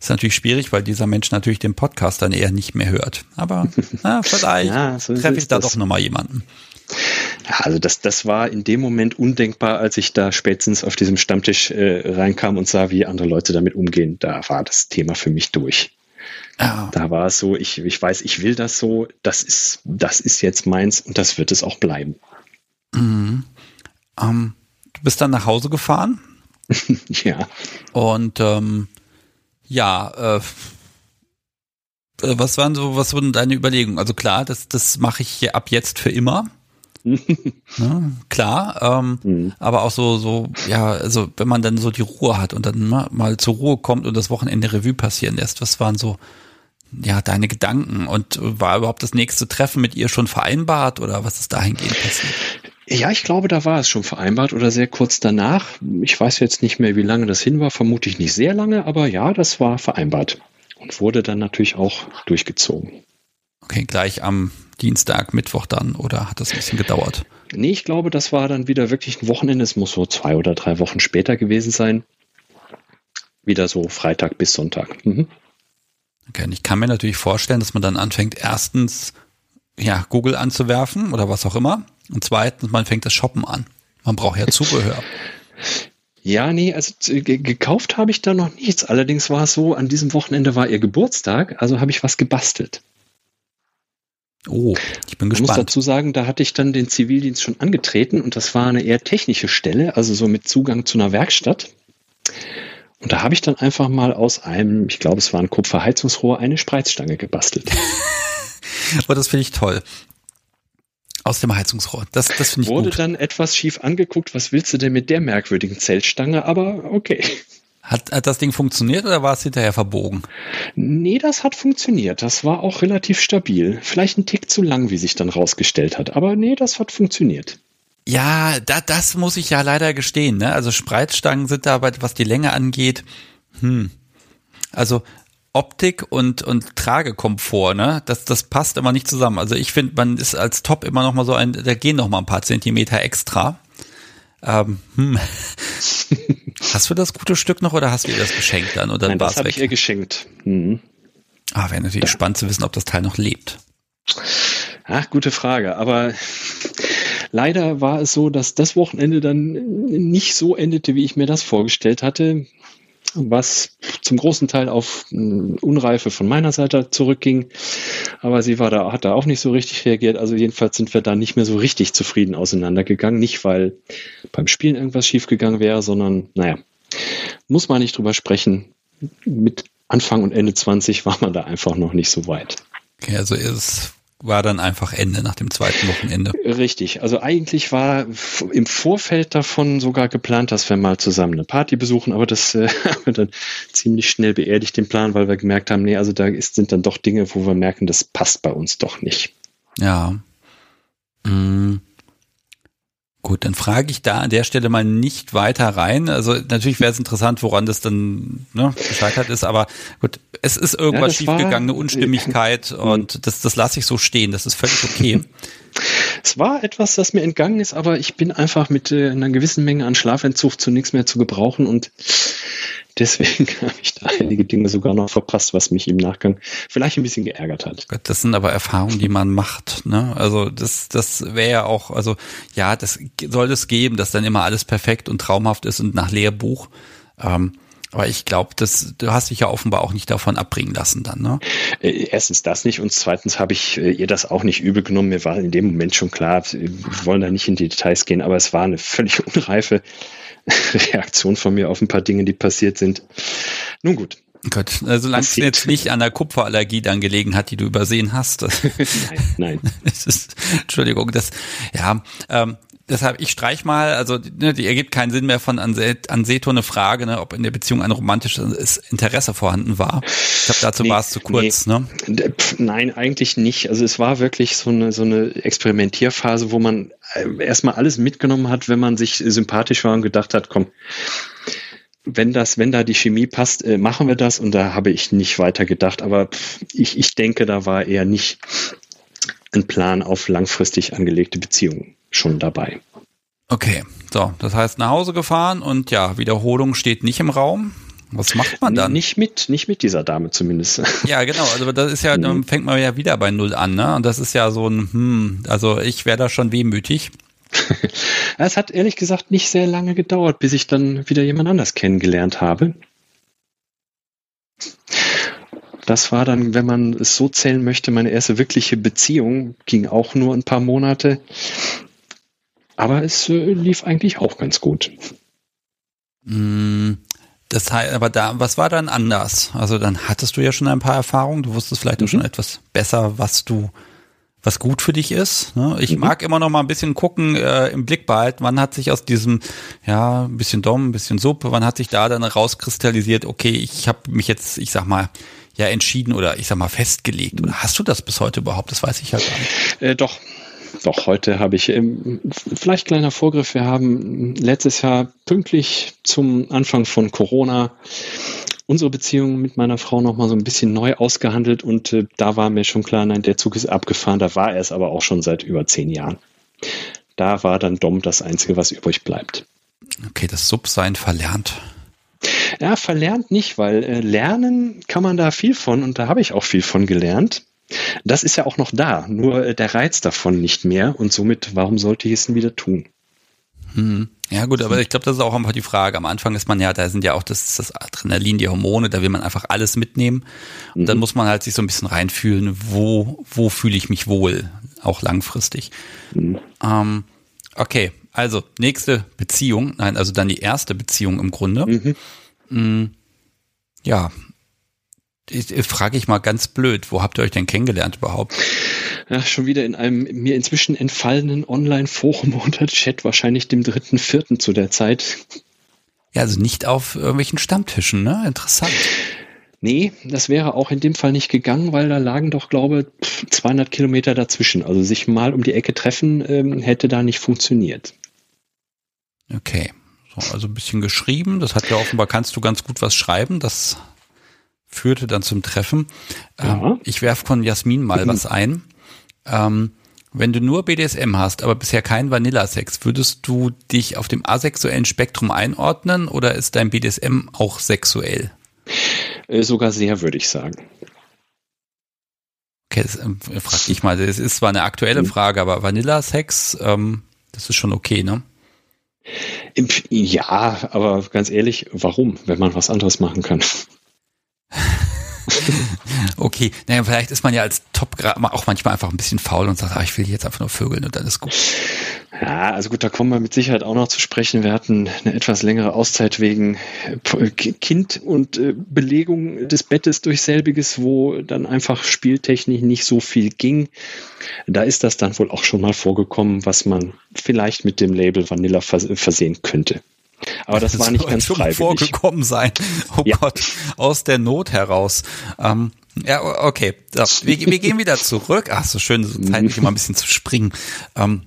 Ist natürlich schwierig, weil dieser Mensch natürlich den Podcast dann eher nicht mehr hört. Aber na, vielleicht ja, so treffe ich da das. doch nochmal jemanden. Ja, also das, das war in dem Moment undenkbar, als ich da spätestens auf diesem Stammtisch äh, reinkam und sah, wie andere Leute damit umgehen. Da war das Thema für mich durch. Ja. Da war es so, ich, ich weiß, ich will das so, das ist, das ist jetzt meins und das wird es auch bleiben. Mhm. Ähm, du bist dann nach Hause gefahren? ja. Und ähm, ja, äh, was waren so, was wurden deine Überlegungen? Also klar, das, das mache ich ab jetzt für immer. ne, klar, ähm, mhm. aber auch so, so, ja, also wenn man dann so die Ruhe hat und dann mal, mal zur Ruhe kommt und das Wochenende Revue passieren lässt, was waren so, ja, deine Gedanken und war überhaupt das nächste Treffen mit ihr schon vereinbart oder was ist dahingehend passiert? Ja, ich glaube, da war es schon vereinbart oder sehr kurz danach. Ich weiß jetzt nicht mehr, wie lange das hin war, vermutlich nicht sehr lange, aber ja, das war vereinbart und wurde dann natürlich auch durchgezogen. Okay, gleich am Dienstag, Mittwoch dann oder hat das ein bisschen gedauert? Nee, ich glaube, das war dann wieder wirklich ein Wochenende. Es muss so zwei oder drei Wochen später gewesen sein. Wieder so Freitag bis Sonntag. Mhm. Okay, und ich kann mir natürlich vorstellen, dass man dann anfängt, erstens ja, Google anzuwerfen oder was auch immer. Und zweitens, man fängt das Shoppen an. Man braucht ja Zubehör. Ja, nee, also gekauft habe ich da noch nichts. Allerdings war es so, an diesem Wochenende war ihr Geburtstag, also habe ich was gebastelt. Oh, ich bin gespannt. Ich muss dazu sagen, da hatte ich dann den Zivildienst schon angetreten und das war eine eher technische Stelle, also so mit Zugang zu einer Werkstatt. Und da habe ich dann einfach mal aus einem, ich glaube, es war ein Kupferheizungsrohr, eine Spreizstange gebastelt. Aber oh, das finde ich toll. Aus dem Heizungsrohr. Das, das finde ich Wurde gut. dann etwas schief angeguckt, was willst du denn mit der merkwürdigen Zeltstange? Aber okay. Hat, hat das Ding funktioniert oder war es hinterher verbogen? Nee, das hat funktioniert. Das war auch relativ stabil. Vielleicht ein Tick zu lang, wie sich dann rausgestellt hat. Aber nee, das hat funktioniert. Ja, da, das muss ich ja leider gestehen. Ne? Also Spreizstangen sind da, was die Länge angeht, hm. Also Optik und, und Tragekomfort, ne? Das, das passt immer nicht zusammen. Also ich finde, man ist als Top immer noch mal so ein, da gehen noch mal ein paar Zentimeter extra. Ähm, hm. hast du das gute Stück noch oder hast du ihr das geschenkt dann? Oder Nein, das habe ich ihr geschenkt. Mhm. Ah, wäre natürlich spannend zu wissen, ob das Teil noch lebt. Ach, gute Frage. Aber leider war es so, dass das Wochenende dann nicht so endete, wie ich mir das vorgestellt hatte was zum großen Teil auf Unreife von meiner Seite zurückging. Aber sie war da, hat da auch nicht so richtig reagiert. Also jedenfalls sind wir da nicht mehr so richtig zufrieden auseinandergegangen. Nicht, weil beim Spielen irgendwas schiefgegangen wäre, sondern, naja, muss man nicht drüber sprechen. Mit Anfang und Ende 20 war man da einfach noch nicht so weit. Okay, also ist war dann einfach Ende nach dem zweiten Wochenende. Richtig. Also eigentlich war im Vorfeld davon sogar geplant, dass wir mal zusammen eine Party besuchen, aber das äh, haben wir dann ziemlich schnell beerdigt, den Plan, weil wir gemerkt haben, nee, also da ist, sind dann doch Dinge, wo wir merken, das passt bei uns doch nicht. Ja. Mhm. Gut, dann frage ich da an der Stelle mal nicht weiter rein. Also natürlich wäre es interessant, woran das dann ne, gescheitert ist, aber gut, es ist irgendwas ja, schiefgegangen, eine Unstimmigkeit äh, und das, das lasse ich so stehen, das ist völlig okay. Es war etwas, das mir entgangen ist, aber ich bin einfach mit äh, einer gewissen Menge an Schlafentzug zu nichts mehr zu gebrauchen und Deswegen habe ich da einige Dinge sogar noch verpasst, was mich im Nachgang vielleicht ein bisschen geärgert hat. Das sind aber Erfahrungen, die man macht. Ne? Also das, das wäre ja auch, also ja, das soll es geben, dass dann immer alles perfekt und traumhaft ist und nach Lehrbuch. Ähm, aber ich glaube, das, du hast dich ja offenbar auch nicht davon abbringen lassen dann, ne? Äh, erstens das nicht und zweitens habe ich äh, ihr das auch nicht übel genommen. Mir war in dem Moment schon klar, wir wollen da nicht in die Details gehen, aber es war eine völlig unreife Reaktion von mir auf ein paar Dinge, die passiert sind. Nun gut, Gut, also solange es jetzt nicht an der Kupferallergie dann gelegen hat, die du übersehen hast. nein, nein. ist, Entschuldigung, das, ja, ähm, deshalb, ich streich mal, also ne, die ergibt keinen Sinn mehr von an, Seto eine Frage, ne, ob in der Beziehung ein romantisches Interesse vorhanden war. Ich glaube, dazu nee, war es zu kurz, nee. ne? Nein, eigentlich nicht. Also es war wirklich so eine, so eine Experimentierphase, wo man äh, erstmal alles mitgenommen hat, wenn man sich sympathisch war und gedacht hat, komm, wenn das, wenn da die Chemie passt, äh, machen wir das. Und da habe ich nicht weiter gedacht. Aber ich, ich denke, da war eher nicht ein Plan auf langfristig angelegte Beziehungen schon dabei. Okay, so, das heißt nach Hause gefahren und ja, Wiederholung steht nicht im Raum. Was macht man dann? Nicht mit, nicht mit dieser Dame zumindest. Ja, genau. Also das ist ja, dann mhm. fängt man ja wieder bei Null an, ne? Und das ist ja so ein, hm, also ich wäre da schon wehmütig. es hat ehrlich gesagt nicht sehr lange gedauert, bis ich dann wieder jemand anders kennengelernt habe. Das war dann, wenn man es so zählen möchte, meine erste wirkliche Beziehung. Ging auch nur ein paar Monate. Aber es äh, lief eigentlich auch ganz gut. Mm, das heißt, aber da, was war dann anders? Also dann hattest du ja schon ein paar Erfahrungen. Du wusstest vielleicht mhm. auch schon etwas besser, was du was gut für dich ist. Ne? Ich mhm. mag immer noch mal ein bisschen gucken, äh, im Blick behalten, wann hat sich aus diesem, ja, ein bisschen Dom, ein bisschen Sub, wann hat sich da dann rauskristallisiert, okay, ich habe mich jetzt, ich sag mal, ja entschieden oder ich sag mal festgelegt. Oder hast du das bis heute überhaupt? Das weiß ich ja gar nicht. Äh, doch, doch, heute habe ich, ähm, vielleicht kleiner Vorgriff, wir haben letztes Jahr pünktlich zum Anfang von Corona unsere Beziehung mit meiner Frau nochmal so ein bisschen neu ausgehandelt und äh, da war mir schon klar, nein, der Zug ist abgefahren, da war er es aber auch schon seit über zehn Jahren. Da war dann Dom das Einzige, was übrig bleibt. Okay, das Subsein verlernt. Ja, verlernt nicht, weil äh, lernen kann man da viel von und da habe ich auch viel von gelernt. Das ist ja auch noch da, nur äh, der Reiz davon nicht mehr und somit, warum sollte ich es denn wieder tun? Hm. Ja gut, aber ich glaube, das ist auch einfach die Frage. Am Anfang ist man ja, da sind ja auch das, das Adrenalin, die Hormone, da will man einfach alles mitnehmen. Und mhm. dann muss man halt sich so ein bisschen reinfühlen, wo, wo fühle ich mich wohl, auch langfristig. Mhm. Ähm, okay, also nächste Beziehung, nein, also dann die erste Beziehung im Grunde. Mhm. Mm, ja, frage ich mal ganz blöd, wo habt ihr euch denn kennengelernt überhaupt? Ja, schon wieder in einem mir inzwischen entfallenen Online-Forum oder Chat, wahrscheinlich dem dritten, vierten zu der Zeit. Ja, also nicht auf irgendwelchen Stammtischen, ne? Interessant. Nee, das wäre auch in dem Fall nicht gegangen, weil da lagen doch, glaube ich, 200 Kilometer dazwischen. Also sich mal um die Ecke treffen ähm, hätte da nicht funktioniert. Okay, so, also ein bisschen geschrieben. Das hat ja offenbar, kannst du ganz gut was schreiben. Das führte dann zum Treffen. Ja. Ähm, ich werfe von Jasmin mal was ein. Ähm, wenn du nur BDSM hast, aber bisher kein Vanilla-Sex, würdest du dich auf dem asexuellen Spektrum einordnen oder ist dein BDSM auch sexuell? Äh, sogar sehr, würde ich sagen. Okay, das, äh, frag dich mal, das ist zwar eine aktuelle mhm. Frage, aber Vanilla-Sex, ähm, das ist schon okay, ne? Ja, aber ganz ehrlich, warum, wenn man was anderes machen kann? okay, naja, vielleicht ist man ja als Top auch manchmal einfach ein bisschen faul und sagt, ah, ich will jetzt einfach nur vögeln und dann ist gut. Ja, also gut, da kommen wir mit Sicherheit auch noch zu sprechen. Wir hatten eine etwas längere Auszeit wegen äh, Kind und äh, Belegung des Bettes durch selbiges, wo dann einfach Spieltechnik nicht so viel ging. Da ist das dann wohl auch schon mal vorgekommen, was man vielleicht mit dem Label Vanilla versehen könnte. Aber das, das war nicht ganz freiwillig. vorgekommen sein. Oh ja. Gott, aus der Not heraus. Ähm, ja, okay. So, wir, wir, gehen wieder zurück. Ach, so schön, so zeitlich immer ein bisschen zu springen. Ähm,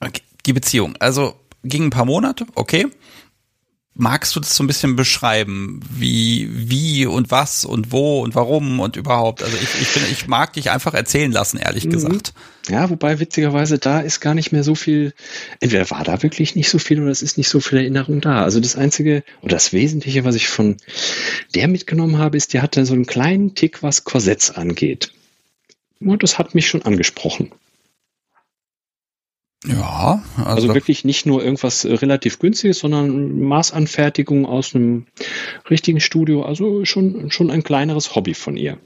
okay. Die Beziehung. Also ging ein paar Monate, okay. Magst du das so ein bisschen beschreiben, wie, wie und was und wo und warum und überhaupt? Also ich, ich, bin, ich mag dich einfach erzählen lassen, ehrlich mhm. gesagt. Ja, wobei witzigerweise da ist gar nicht mehr so viel, entweder war da wirklich nicht so viel oder es ist nicht so viel Erinnerung da. Also das Einzige oder das Wesentliche, was ich von der mitgenommen habe, ist, die hatte so einen kleinen Tick, was Korsetts angeht. Und das hat mich schon angesprochen. Ja, also, also, wirklich nicht nur irgendwas äh, relativ günstiges, sondern Maßanfertigung aus einem richtigen Studio. Also schon, schon ein kleineres Hobby von ihr.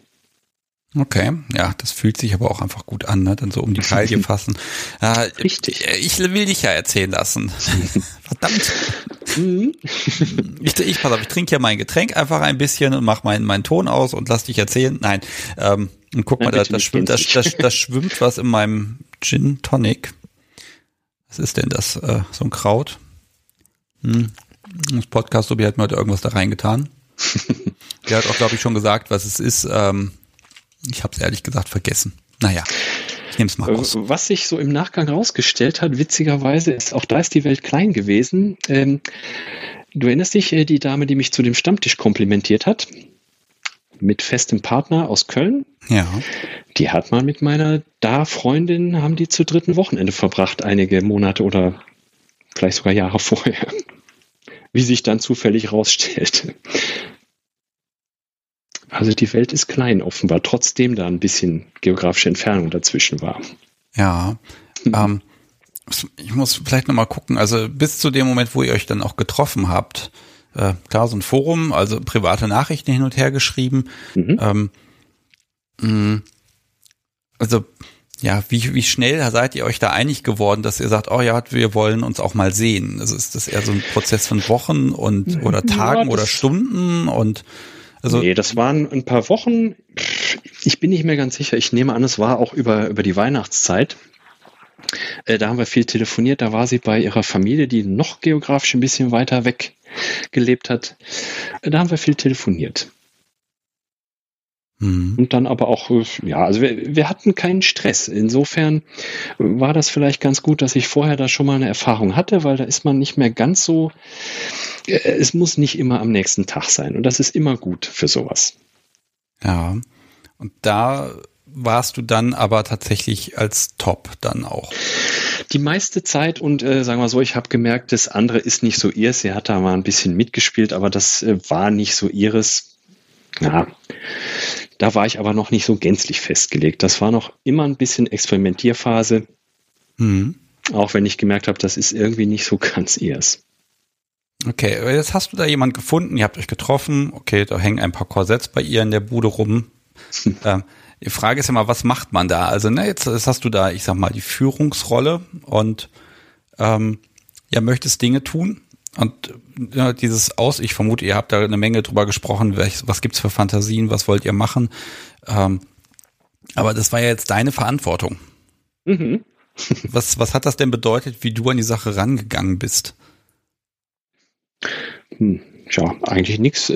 Okay, ja, das fühlt sich aber auch einfach gut an, ne? dann so um die Taille fassen. Äh, Richtig. Ich will dich ja erzählen lassen. Verdammt. Mhm. Ich, ich, pass auf, ich trinke ja mein Getränk einfach ein bisschen und mache meinen, meinen Ton aus und lass dich erzählen. Nein, ähm, und guck Nein, mal, da, da, schwimmt, da, da, da schwimmt was in meinem Gin Tonic. Was ist denn das? Äh, so ein Kraut? Hm. Das Podcast-Sobi hat mir heute irgendwas da reingetan. Der hat auch, glaube ich, schon gesagt, was es ist. Ähm, ich habe es ehrlich gesagt vergessen. Naja, ich nehme es mal raus. Was sich so im Nachgang rausgestellt hat, witzigerweise, ist auch da ist die Welt klein gewesen. Ähm, du erinnerst dich, äh, die Dame, die mich zu dem Stammtisch komplimentiert hat, mit festem Partner aus Köln. Ja. Die hat mal mit meiner Da-Freundin, haben die zu dritten Wochenende verbracht, einige Monate oder vielleicht sogar Jahre vorher. Wie sich dann zufällig rausstellt. Also die Welt ist klein offenbar, trotzdem da ein bisschen geografische Entfernung dazwischen war. Ja. Mhm. Ähm, ich muss vielleicht nochmal gucken, also bis zu dem Moment, wo ihr euch dann auch getroffen habt, äh, klar, so ein Forum, also private Nachrichten hin und her geschrieben. Mhm. Ähm, mh, also ja, wie, wie schnell seid ihr euch da einig geworden, dass ihr sagt, oh ja, wir wollen uns auch mal sehen? Also ist das eher so ein Prozess von Wochen und oder Tagen ja, oder Stunden und also nee, das waren ein paar Wochen. Ich bin nicht mehr ganz sicher. Ich nehme an, es war auch über, über die Weihnachtszeit. Äh, da haben wir viel telefoniert. Da war sie bei ihrer Familie, die noch geografisch ein bisschen weiter weg gelebt hat. Äh, da haben wir viel telefoniert. Mhm. Und dann aber auch, ja, also wir, wir hatten keinen Stress. Insofern war das vielleicht ganz gut, dass ich vorher da schon mal eine Erfahrung hatte, weil da ist man nicht mehr ganz so, äh, es muss nicht immer am nächsten Tag sein. Und das ist immer gut für sowas. Ja. Und da warst du dann aber tatsächlich als Top dann auch. Die meiste Zeit und äh, sagen wir so, ich habe gemerkt, das andere ist nicht so ihrs. Sie hat da mal ein bisschen mitgespielt, aber das äh, war nicht so ihres. Ja, da war ich aber noch nicht so gänzlich festgelegt. Das war noch immer ein bisschen Experimentierphase. Mhm. Auch wenn ich gemerkt habe, das ist irgendwie nicht so ganz ihrs. Okay, jetzt hast du da jemand gefunden, ihr habt euch getroffen, okay, da hängen ein paar Korsetts bei ihr in der Bude rum. ähm, die Frage ist ja mal, was macht man da? Also, ne, jetzt, jetzt hast du da, ich sag mal, die Führungsrolle und ähm, ja, möchtest Dinge tun. Und ja, dieses Aus, ich vermute, ihr habt da eine Menge drüber gesprochen, welch, was gibt's für Fantasien, was wollt ihr machen. Ähm, aber das war ja jetzt deine Verantwortung. Mhm. was, was hat das denn bedeutet, wie du an die Sache rangegangen bist? Hm, ja, eigentlich nichts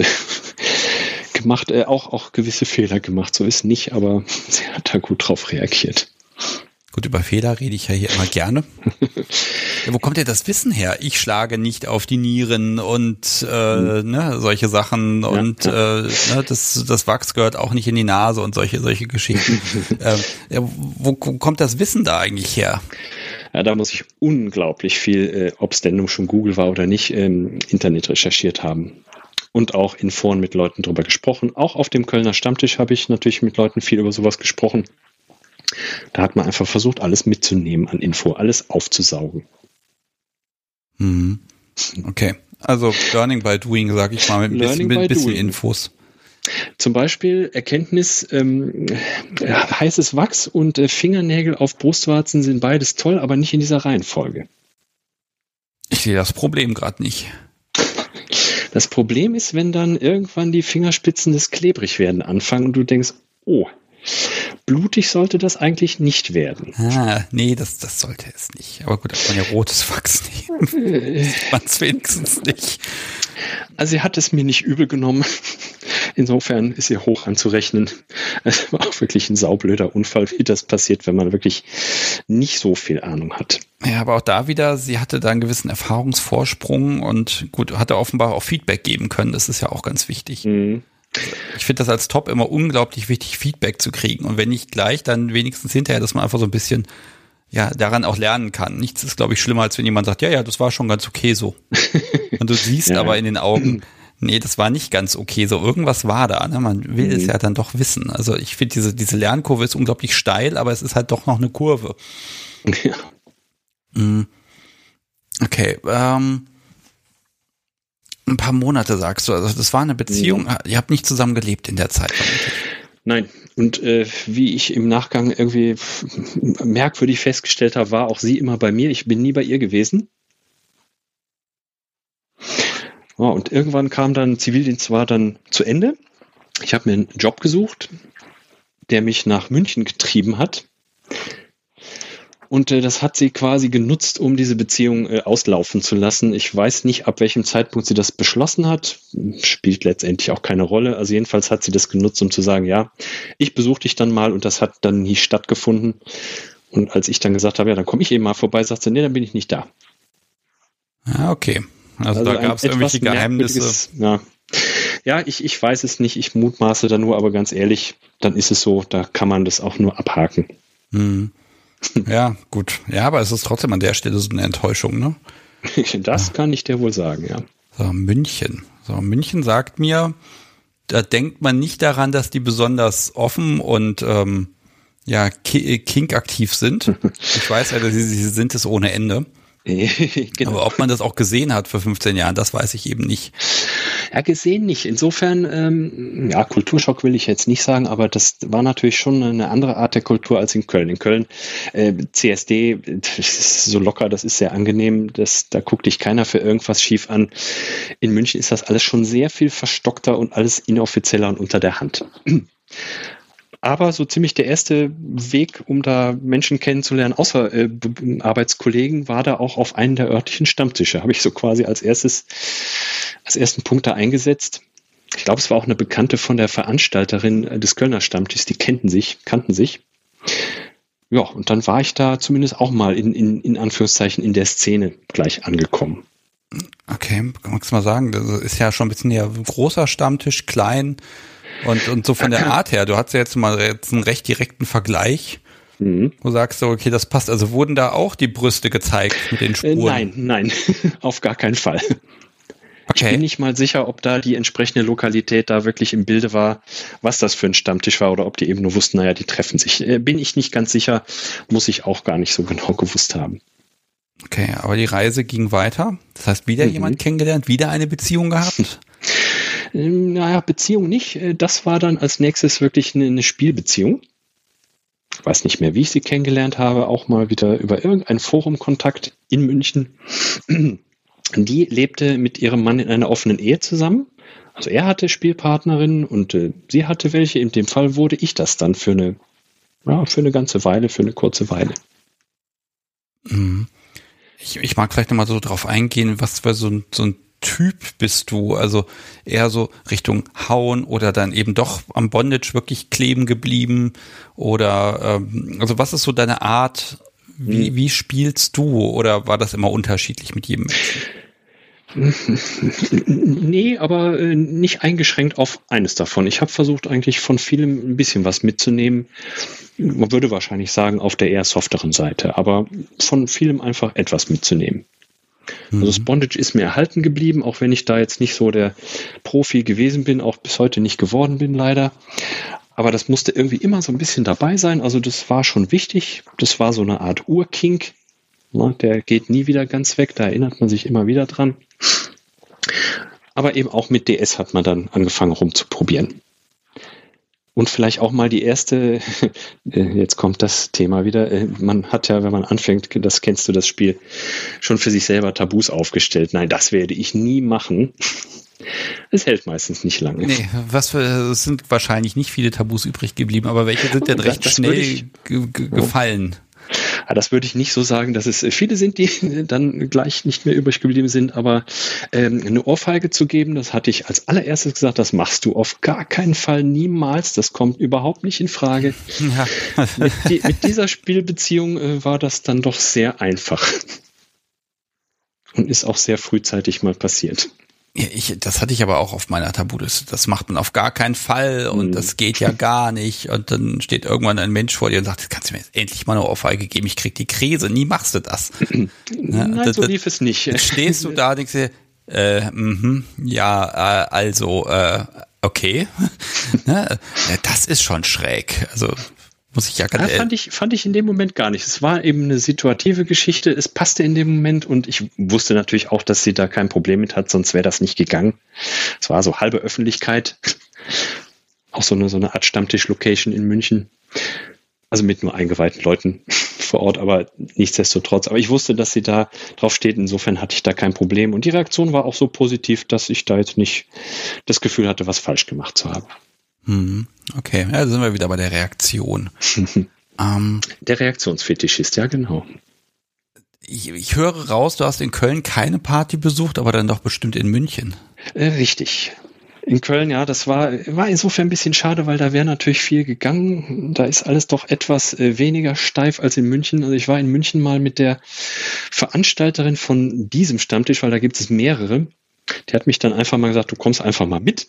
gemacht, äh, auch, auch gewisse Fehler gemacht, so ist nicht, aber sie hat da gut drauf reagiert. Gut, über Fehler rede ich ja hier immer gerne. ja, wo kommt denn das Wissen her? Ich schlage nicht auf die Nieren und äh, mhm. ne, solche Sachen und ja. Äh, ne, das, das Wachs gehört auch nicht in die Nase und solche, solche Geschichten. ähm, ja, wo, wo kommt das Wissen da eigentlich her? Ja, da muss ich unglaublich viel, äh, ob es denn nun schon Google war oder nicht, ähm, Internet recherchiert haben. Und auch in Foren mit Leuten drüber gesprochen. Auch auf dem Kölner Stammtisch habe ich natürlich mit Leuten viel über sowas gesprochen. Da hat man einfach versucht, alles mitzunehmen an Info, alles aufzusaugen. Mhm. Okay, also Learning by Doing, sage ich mal, mit ein bisschen, bisschen Infos. Zum Beispiel Erkenntnis, ähm, heißes Wachs und äh, Fingernägel auf Brustwarzen sind beides toll, aber nicht in dieser Reihenfolge. Ich sehe das Problem gerade nicht. Das Problem ist, wenn dann irgendwann die Fingerspitzen des klebrig werden anfangen und du denkst, oh, Blutig sollte das eigentlich nicht werden. Ah, nee, das, das sollte es nicht. Aber gut, das kann ja rotes Wachs nehmen. man es wenigstens nicht. Also sie hat es mir nicht übel genommen. Insofern ist sie hoch anzurechnen. Es war auch wirklich ein saublöder Unfall, wie das passiert, wenn man wirklich nicht so viel Ahnung hat. Ja, aber auch da wieder, sie hatte da einen gewissen Erfahrungsvorsprung und gut, hatte offenbar auch Feedback geben können. Das ist ja auch ganz wichtig. Mhm ich finde das als Top immer unglaublich wichtig, Feedback zu kriegen. Und wenn nicht gleich, dann wenigstens hinterher, dass man einfach so ein bisschen ja, daran auch lernen kann. Nichts ist, glaube ich, schlimmer, als wenn jemand sagt, ja, ja, das war schon ganz okay so. Und du siehst ja. aber in den Augen, nee, das war nicht ganz okay so. Irgendwas war da. Ne? Man will mhm. es ja dann doch wissen. Also ich finde, diese, diese Lernkurve ist unglaublich steil, aber es ist halt doch noch eine Kurve. Ja. Mhm. Okay, ähm, ein paar Monate, sagst du. Also das war eine Beziehung. Ja. Ihr habt nicht zusammen gelebt in der Zeit. Nein. Und äh, wie ich im Nachgang irgendwie merkwürdig festgestellt habe, war auch sie immer bei mir. Ich bin nie bei ihr gewesen. Ja, und irgendwann kam dann, Zivildienst war dann zu Ende. Ich habe mir einen Job gesucht, der mich nach München getrieben hat. Und äh, das hat sie quasi genutzt, um diese Beziehung äh, auslaufen zu lassen. Ich weiß nicht, ab welchem Zeitpunkt sie das beschlossen hat. Spielt letztendlich auch keine Rolle. Also jedenfalls hat sie das genutzt, um zu sagen, ja, ich besuche dich dann mal und das hat dann nie stattgefunden. Und als ich dann gesagt habe, ja, dann komme ich eben mal vorbei, sagt sie, nee, dann bin ich nicht da. Ja, okay. Also, also da gab es irgendwelche Geheimnisse. Ja, ja ich, ich weiß es nicht, ich mutmaße da nur, aber ganz ehrlich, dann ist es so, da kann man das auch nur abhaken. Hm. Ja, gut. Ja, aber es ist trotzdem an der Stelle so eine Enttäuschung, ne? das ja. kann ich dir wohl sagen, ja. So, München. So, München sagt mir, da denkt man nicht daran, dass die besonders offen und ähm, ja, kink-aktiv sind. Ich weiß ja, sie, sie sind es ohne Ende. genau. Aber ob man das auch gesehen hat vor 15 Jahren, das weiß ich eben nicht. Ja, gesehen nicht. Insofern, ähm, ja, Kulturschock will ich jetzt nicht sagen, aber das war natürlich schon eine andere Art der Kultur als in Köln. In Köln, äh, CSD, das ist so locker, das ist sehr angenehm, das, da guckt dich keiner für irgendwas schief an. In München ist das alles schon sehr viel verstockter und alles inoffizieller und unter der Hand. Aber so ziemlich der erste Weg, um da Menschen kennenzulernen, außer äh, Arbeitskollegen, war da auch auf einen der örtlichen Stammtische. Habe ich so quasi als erstes, als ersten Punkt da eingesetzt. Ich glaube, es war auch eine Bekannte von der Veranstalterin des Kölner Stammtisches, die kannten sich, kannten sich. Ja, und dann war ich da zumindest auch mal in, in, in Anführungszeichen in der Szene gleich angekommen. Okay, magst du mal sagen, das ist ja schon ein bisschen eher großer Stammtisch, klein. Und, und so von der Art her, du hast ja jetzt mal jetzt einen recht direkten Vergleich. Mhm. Wo sagst du, okay, das passt. Also wurden da auch die Brüste gezeigt mit den äh, Spuren? nein, nein, auf gar keinen Fall. Okay. Ich bin nicht mal sicher, ob da die entsprechende Lokalität da wirklich im Bilde war, was das für ein Stammtisch war oder ob die eben nur wussten, naja, die treffen sich. Äh, bin ich nicht ganz sicher, muss ich auch gar nicht so genau gewusst haben. Okay, aber die Reise ging weiter. Das heißt, wieder mhm. jemand kennengelernt, wieder eine Beziehung gehabt? Ähm, naja, Beziehung nicht. Äh, das war dann als nächstes wirklich eine, Spielbeziehung. Ich weiß nicht mehr, wie ich sie kennengelernt habe, auch mal wieder über irgendein Forumkontakt in München. Die lebte mit ihrem Mann in einer offenen Ehe zusammen. Also er hatte Spielpartnerinnen und äh, sie hatte welche. In dem Fall wurde ich das dann für eine, ja, für eine ganze Weile, für eine kurze Weile. Mhm. Ich, ich mag vielleicht nochmal so drauf eingehen, was für so ein, so ein Typ bist du? Also eher so Richtung Hauen oder dann eben doch am Bondage wirklich kleben geblieben? Oder ähm, also was ist so deine Art? Wie, hm. wie spielst du? Oder war das immer unterschiedlich mit jedem Menschen? Nee, aber äh, nicht eingeschränkt auf eines davon. Ich habe versucht, eigentlich von vielem ein bisschen was mitzunehmen. Man würde wahrscheinlich sagen, auf der eher softeren Seite, aber von vielem einfach etwas mitzunehmen. Also das mhm. Bondage ist mir erhalten geblieben, auch wenn ich da jetzt nicht so der Profi gewesen bin, auch bis heute nicht geworden bin, leider. Aber das musste irgendwie immer so ein bisschen dabei sein. Also das war schon wichtig. Das war so eine Art Urkink. Ne, der geht nie wieder ganz weg. Da erinnert man sich immer wieder dran. Aber eben auch mit DS hat man dann angefangen rumzuprobieren. Und vielleicht auch mal die erste, äh, jetzt kommt das Thema wieder, äh, man hat ja, wenn man anfängt, das kennst du das Spiel, schon für sich selber Tabus aufgestellt. Nein, das werde ich nie machen. Es hält meistens nicht lange. Nee, was für, es sind wahrscheinlich nicht viele Tabus übrig geblieben, aber welche sind denn recht das, das schnell gefallen? Ja, das würde ich nicht so sagen, dass es viele sind, die dann gleich nicht mehr übrig geblieben sind, aber ähm, eine Ohrfeige zu geben, das hatte ich als allererstes gesagt, das machst du auf gar keinen Fall niemals, das kommt überhaupt nicht in Frage. Ja. mit, die, mit, dieser Spielbeziehung äh, war das dann doch sehr einfach und ist auch sehr frühzeitig mal passiert. Ja, ich, das hatte ich aber auch auf meiner Tabuliste. Das macht man auf gar keinen Fall und mhm. das geht ja gar nicht. Und dann steht irgendwann ein Mensch vor dir und sagt, kannst du mir jetzt endlich mal eine Ohrfeige geben, ich krieg die Krise. Nie machst du das. Nein, ja, so lief es nicht. Stehst du da und denkst dir, äh, mh, ja, äh, also, äh, okay. Das ist schon schräg. Also muss ich ja ganz ja, fand ich fand ich in dem Moment gar nicht. Es war eben eine situative Geschichte. Es passte in dem Moment und ich wusste natürlich auch, dass sie da kein Problem mit hat, sonst wäre das nicht gegangen. Es war so halbe Öffentlichkeit. Auch so eine, so eine Art Stammtisch-Location in München. Also mit nur eingeweihten Leuten. vor Ort, aber nichtsdestotrotz. Aber ich wusste, dass sie da drauf steht. Insofern hatte ich da kein Problem. Und die Reaktion war auch so positiv, dass ich da jetzt nicht das Gefühl hatte, was falsch gemacht zu haben. Hm, okay, ja, da sind wir wieder bei der Reaktion. ähm, der Reaktionsfetischist, ja genau. Ich, ich höre raus, du hast in Köln keine Party besucht, aber dann doch bestimmt in München. Äh, richtig. In Köln, ja, das war, war insofern ein bisschen schade, weil da wäre natürlich viel gegangen. Da ist alles doch etwas äh, weniger steif als in München. Also ich war in München mal mit der Veranstalterin von diesem Stammtisch, weil da gibt es mehrere. Die hat mich dann einfach mal gesagt, du kommst einfach mal mit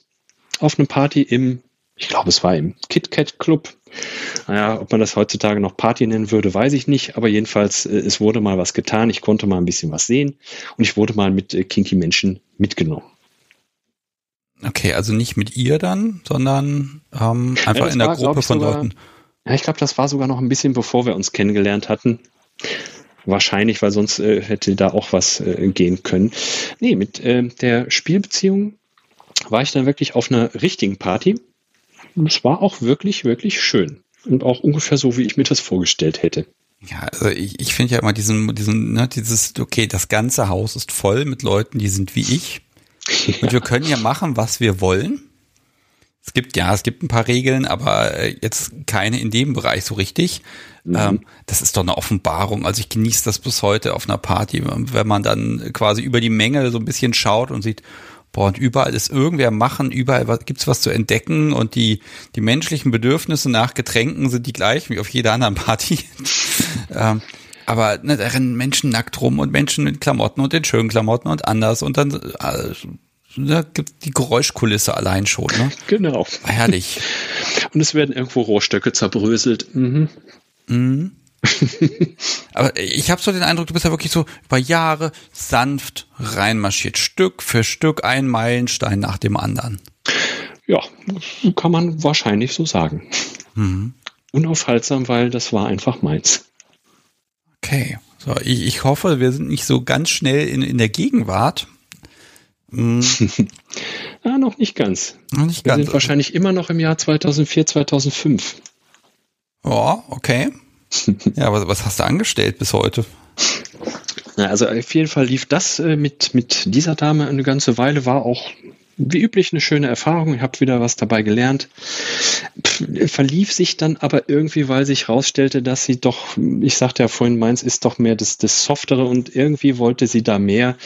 auf eine Party im, ich glaube, es war im KitKat Club. Naja, ob man das heutzutage noch Party nennen würde, weiß ich nicht. Aber jedenfalls, äh, es wurde mal was getan. Ich konnte mal ein bisschen was sehen und ich wurde mal mit äh, Kinky Menschen mitgenommen. Okay, also nicht mit ihr dann, sondern ähm, einfach ja, in der war, Gruppe von sogar, Leuten. Ja, ich glaube, das war sogar noch ein bisschen bevor wir uns kennengelernt hatten. Wahrscheinlich, weil sonst äh, hätte da auch was äh, gehen können. Nee, mit äh, der Spielbeziehung war ich dann wirklich auf einer richtigen Party. Und es war auch wirklich, wirklich schön. Und auch ungefähr so, wie ich mir das vorgestellt hätte. Ja, also ich, ich finde ja immer diesen, diesen, ne, dieses, okay, das ganze Haus ist voll mit Leuten, die sind wie ich. Ja. Und wir können ja machen, was wir wollen. Es gibt, ja, es gibt ein paar Regeln, aber äh, jetzt keine in dem Bereich so richtig. Mhm. Ähm, das ist doch eine Offenbarung. Also ich genieße das bis heute auf einer Party, wenn man dann quasi über die Menge so ein bisschen schaut und sieht, boah, und überall ist irgendwer machen, überall gibt's was zu entdecken und die, die menschlichen Bedürfnisse nach Getränken sind die gleichen wie auf jeder anderen Party. ähm, aber ne, da rennen Menschen nackt rum und Menschen mit Klamotten und in schönen Klamotten und anders und dann äh, ne, gibt die Geräuschkulisse allein schon. Ne? Genau. Herrlich. Und es werden irgendwo Rohrstöcke zerbröselt. Mhm. Mhm. Aber ich habe so den Eindruck, du bist ja wirklich so über Jahre sanft reinmarschiert, Stück für Stück, ein Meilenstein nach dem anderen. Ja, kann man wahrscheinlich so sagen. Mhm. Unaufhaltsam, weil das war einfach meins. Okay, so ich, ich hoffe, wir sind nicht so ganz schnell in, in der Gegenwart. Mhm. ja, noch nicht ganz. Noch nicht wir ganz. sind wahrscheinlich immer noch im Jahr 2004, 2005. Ja, okay. ja, was, was hast du angestellt bis heute? Also auf jeden Fall lief das äh, mit, mit dieser Dame eine ganze Weile, war auch wie üblich eine schöne Erfahrung. Ich habe wieder was dabei gelernt. verlief sich dann aber irgendwie, weil sich herausstellte, dass sie doch, ich sagte ja vorhin, meins ist doch mehr das, das Softere und irgendwie wollte sie da mehr.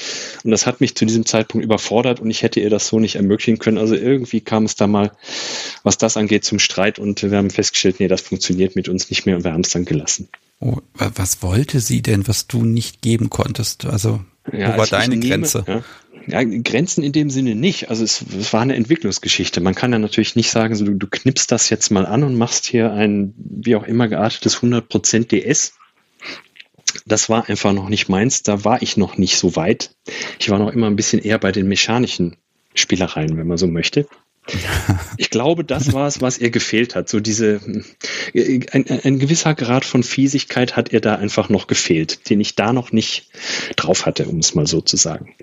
Und das hat mich zu diesem Zeitpunkt überfordert und ich hätte ihr das so nicht ermöglichen können. Also irgendwie kam es da mal, was das angeht, zum Streit und wir haben festgestellt, nee, das funktioniert mit uns nicht mehr und wir haben es dann gelassen. Oh, was wollte sie denn, was du nicht geben konntest? Also, ja, wo war deine Grenze? ja. Ja, Grenzen in dem Sinne nicht. Also es, es, war eine Entwicklungsgeschichte. Man kann ja natürlich nicht sagen, so du, du knippst das jetzt mal an und machst hier ein, wie auch immer geartetes 100% DS. Das war einfach noch nicht meins. Da war ich noch nicht so weit. Ich war noch immer ein bisschen eher bei den mechanischen Spielereien, wenn man so möchte. Ich glaube, das war es, was ihr gefehlt hat. So diese, ein, ein, gewisser Grad von Fiesigkeit hat ihr da einfach noch gefehlt, den ich da noch nicht drauf hatte, um es mal so zu sagen.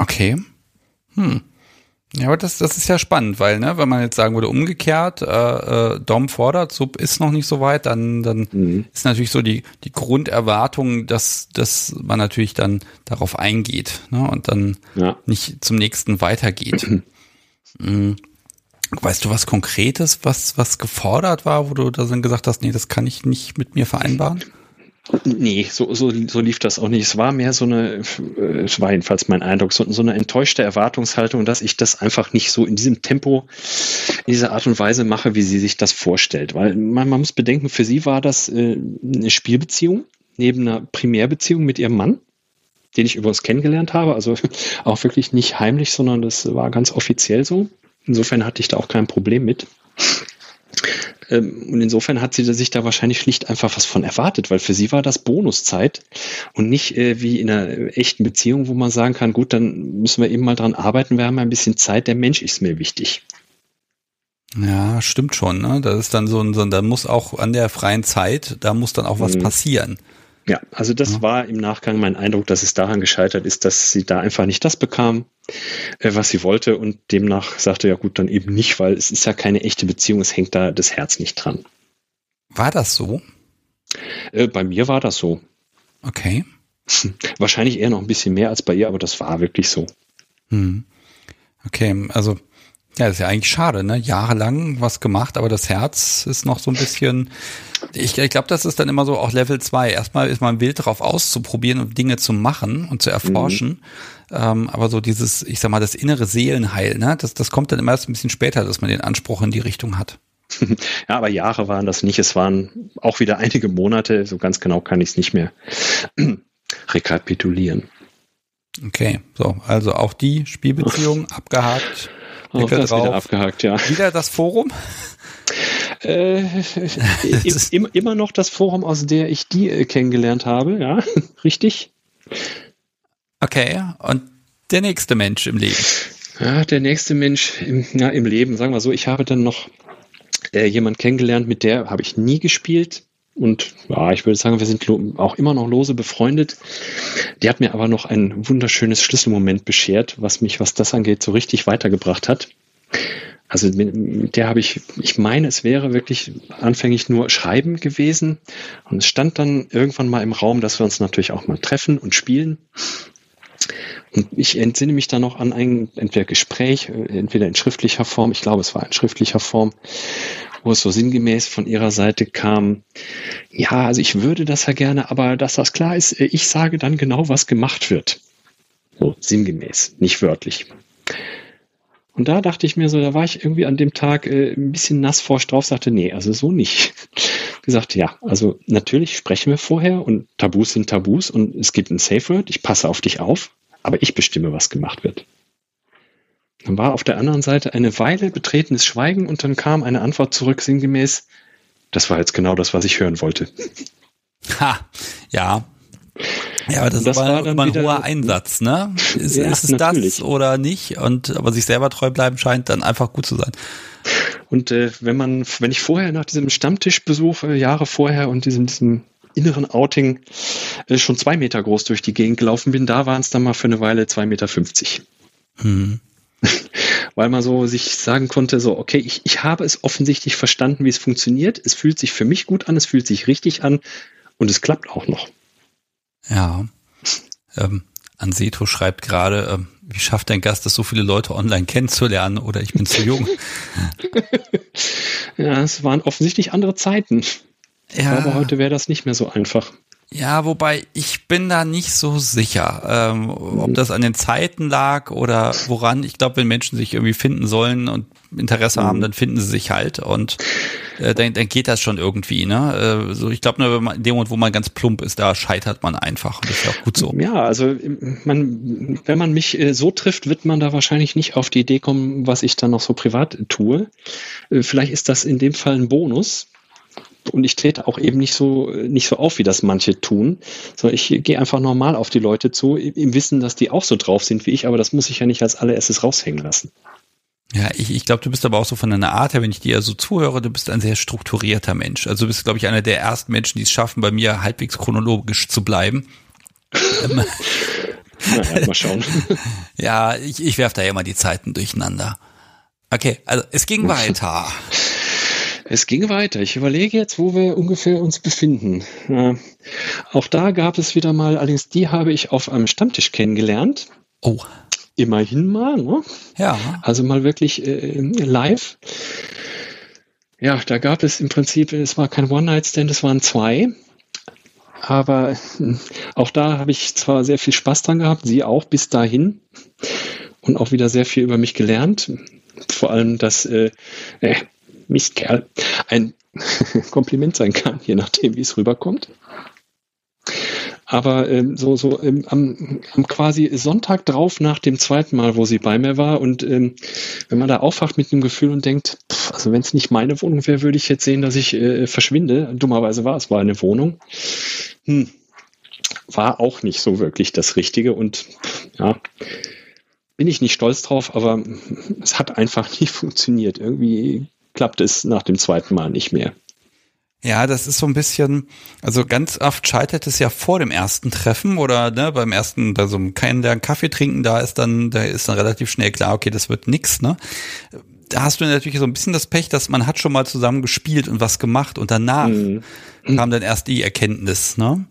Okay. Hm. Ja, aber das, das ist ja spannend, weil, ne, wenn man jetzt sagen würde, umgekehrt, äh, äh, Dom fordert, Sub ist noch nicht so weit, dann, dann mhm. ist natürlich so die, die Grunderwartung, dass, dass man natürlich dann darauf eingeht ne, und dann ja. nicht zum nächsten weitergeht. mhm. Weißt du was Konkretes, was, was gefordert war, wo du da dann gesagt hast, nee, das kann ich nicht mit mir vereinbaren? Nee, so, so, so lief das auch nicht. Es war mehr so eine, äh, es war jedenfalls mein Eindruck, so, so eine enttäuschte Erwartungshaltung, dass ich das einfach nicht so in diesem Tempo, in dieser Art und Weise mache, wie sie sich das vorstellt. Weil man, man muss bedenken, für sie war das äh, eine Spielbeziehung neben einer Primärbeziehung mit ihrem Mann, den ich übrigens kennengelernt habe. Also auch wirklich nicht heimlich, sondern das war ganz offiziell so. Insofern hatte ich da auch kein Problem mit. Ähm, und insofern hat sie sich da wahrscheinlich schlicht einfach was von erwartet, weil für sie war das Bonuszeit und nicht äh, wie in einer echten Beziehung, wo man sagen kann, gut, dann müssen wir eben mal dran arbeiten, wir haben ein bisschen Zeit, der Mensch ist mir wichtig. Ja, stimmt schon. Ne? Das ist dann so ein, so ein, da muss auch an der freien Zeit, da muss dann auch was mhm. passieren. Ja, also das ja. war im Nachgang mein Eindruck, dass es daran gescheitert ist, dass sie da einfach nicht das bekam, äh, was sie wollte und demnach sagte, ja gut, dann eben nicht, weil es ist ja keine echte Beziehung, es hängt da das Herz nicht dran. War das so? Äh, bei mir war das so. Okay. Wahrscheinlich eher noch ein bisschen mehr als bei ihr, aber das war wirklich so. Hm. Okay, also ja, das ist ja eigentlich schade, ne? Jahrelang was gemacht, aber das Herz ist noch so ein bisschen. Ich, ich glaube, das ist dann immer so auch Level 2. Erstmal ist man wild darauf auszuprobieren und Dinge zu machen und zu erforschen. Mhm. Ähm, aber so dieses, ich sag mal, das innere Seelenheil, ne? Das, das kommt dann immer erst ein bisschen später, dass man den Anspruch in die Richtung hat. Ja, aber Jahre waren das nicht. Es waren auch wieder einige Monate. So ganz genau kann ich es nicht mehr rekapitulieren. Okay, so, also auch die Spielbeziehung abgehakt. Auch das drauf. wieder abgehakt, ja. Wieder das Forum? Äh, im, immer noch das Forum, aus der ich die äh, kennengelernt habe, ja, richtig. Okay, und der nächste Mensch im Leben? Ja, der nächste Mensch im, ja, im Leben, sagen wir so, ich habe dann noch äh, jemand kennengelernt, mit der habe ich nie gespielt. Und ja, ich würde sagen, wir sind auch immer noch lose befreundet. Die hat mir aber noch ein wunderschönes Schlüsselmoment beschert, was mich, was das angeht, so richtig weitergebracht hat. Also mit, der habe ich, ich meine, es wäre wirklich anfänglich nur Schreiben gewesen. Und es stand dann irgendwann mal im Raum, dass wir uns natürlich auch mal treffen und spielen. Und ich entsinne mich dann noch an ein entweder Gespräch, äh, entweder in schriftlicher Form, ich glaube, es war in schriftlicher Form, wo es so sinngemäß von ihrer Seite kam, ja, also ich würde das ja gerne, aber dass das klar ist, äh, ich sage dann genau, was gemacht wird. So sinngemäß, nicht wörtlich. Und da dachte ich mir so, da war ich irgendwie an dem Tag äh, ein bisschen nass forscht drauf, sagte, nee, also so nicht. Gesagt, ja, also natürlich sprechen wir vorher und Tabus sind Tabus und es gibt ein Safe Word, ich passe auf dich auf, aber ich bestimme, was gemacht wird. Dann war auf der anderen Seite eine Weile betretenes Schweigen und dann kam eine Antwort zurück, sinngemäß, das war jetzt genau das, was ich hören wollte. Ha, ja. Ja, aber das, das war, war ein hoher Einsatz, ne? Ist, ja, ist es natürlich. das oder nicht? Und aber sich selber treu bleiben scheint dann einfach gut zu sein. Und äh, wenn man, wenn ich vorher nach diesem Stammtischbesuch äh, Jahre vorher und diesem, diesem inneren Outing äh, schon zwei Meter groß durch die Gegend gelaufen bin, da waren es dann mal für eine Weile zwei Meter. fünfzig. Hm. Weil man so sich sagen konnte, so, okay, ich, ich habe es offensichtlich verstanden, wie es funktioniert. Es fühlt sich für mich gut an, es fühlt sich richtig an und es klappt auch noch. Ja. Ähm, Anseto schreibt gerade, ähm, wie schafft dein Gast es, so viele Leute online kennenzulernen oder ich bin zu jung? ja, es waren offensichtlich andere Zeiten. Ja. Aber heute wäre das nicht mehr so einfach. Ja, wobei ich bin da nicht so sicher, ähm, ob das an den Zeiten lag oder woran. Ich glaube, wenn Menschen sich irgendwie finden sollen und Interesse mhm. haben, dann finden sie sich halt und äh, dann, dann geht das schon irgendwie. Ne? Äh, so, ich glaube nur, wenn man, in dem Moment, wo man ganz plump ist, da scheitert man einfach. Und das ist ja auch gut so. Ja, also man, wenn man mich äh, so trifft, wird man da wahrscheinlich nicht auf die Idee kommen, was ich dann noch so privat tue. Äh, vielleicht ist das in dem Fall ein Bonus und ich trete auch eben nicht so nicht so auf, wie das manche tun, sondern ich gehe einfach normal auf die Leute zu, im Wissen, dass die auch so drauf sind wie ich, aber das muss ich ja nicht als allererstes raushängen lassen. Ja, ich, ich glaube, du bist aber auch so von deiner Art her, wenn ich dir so zuhöre, du bist ein sehr strukturierter Mensch. Also du bist, glaube ich, einer der ersten Menschen, die es schaffen, bei mir halbwegs chronologisch zu bleiben. Na, mal schauen. ja, ich, ich werfe da ja immer die Zeiten durcheinander. Okay, also es ging weiter. Es ging weiter. Ich überlege jetzt, wo wir ungefähr uns befinden. Äh, auch da gab es wieder mal, allerdings die habe ich auf einem Stammtisch kennengelernt. Oh. Immerhin mal, ne? Ja. Also mal wirklich äh, live. Ja, da gab es im Prinzip, es war kein One-Night-Stand, es waren zwei. Aber äh, auch da habe ich zwar sehr viel Spaß dran gehabt, sie auch bis dahin. Und auch wieder sehr viel über mich gelernt. Vor allem, dass äh, äh, Mistkerl ein Kompliment sein kann, je nachdem, wie es rüberkommt. Aber ähm, so, so ähm, am, am quasi Sonntag drauf nach dem zweiten Mal, wo sie bei mir war und ähm, wenn man da aufwacht mit dem Gefühl und denkt, pff, also wenn es nicht meine Wohnung wäre, würde ich jetzt sehen, dass ich äh, verschwinde. Dummerweise war es war eine Wohnung. Hm. War auch nicht so wirklich das Richtige und ja, bin ich nicht stolz drauf, aber es hat einfach nicht funktioniert. Irgendwie klappt es nach dem zweiten Mal nicht mehr. Ja, das ist so ein bisschen, also ganz oft scheitert es ja vor dem ersten Treffen oder ne, beim ersten, bei so einem Kennenlernen, Kaffee trinken, da ist dann, da ist dann relativ schnell klar, okay, das wird nix, ne? da hast du natürlich so ein bisschen das Pech, dass man hat schon mal zusammen gespielt und was gemacht und danach mhm. kam dann erst die Erkenntnis, ne?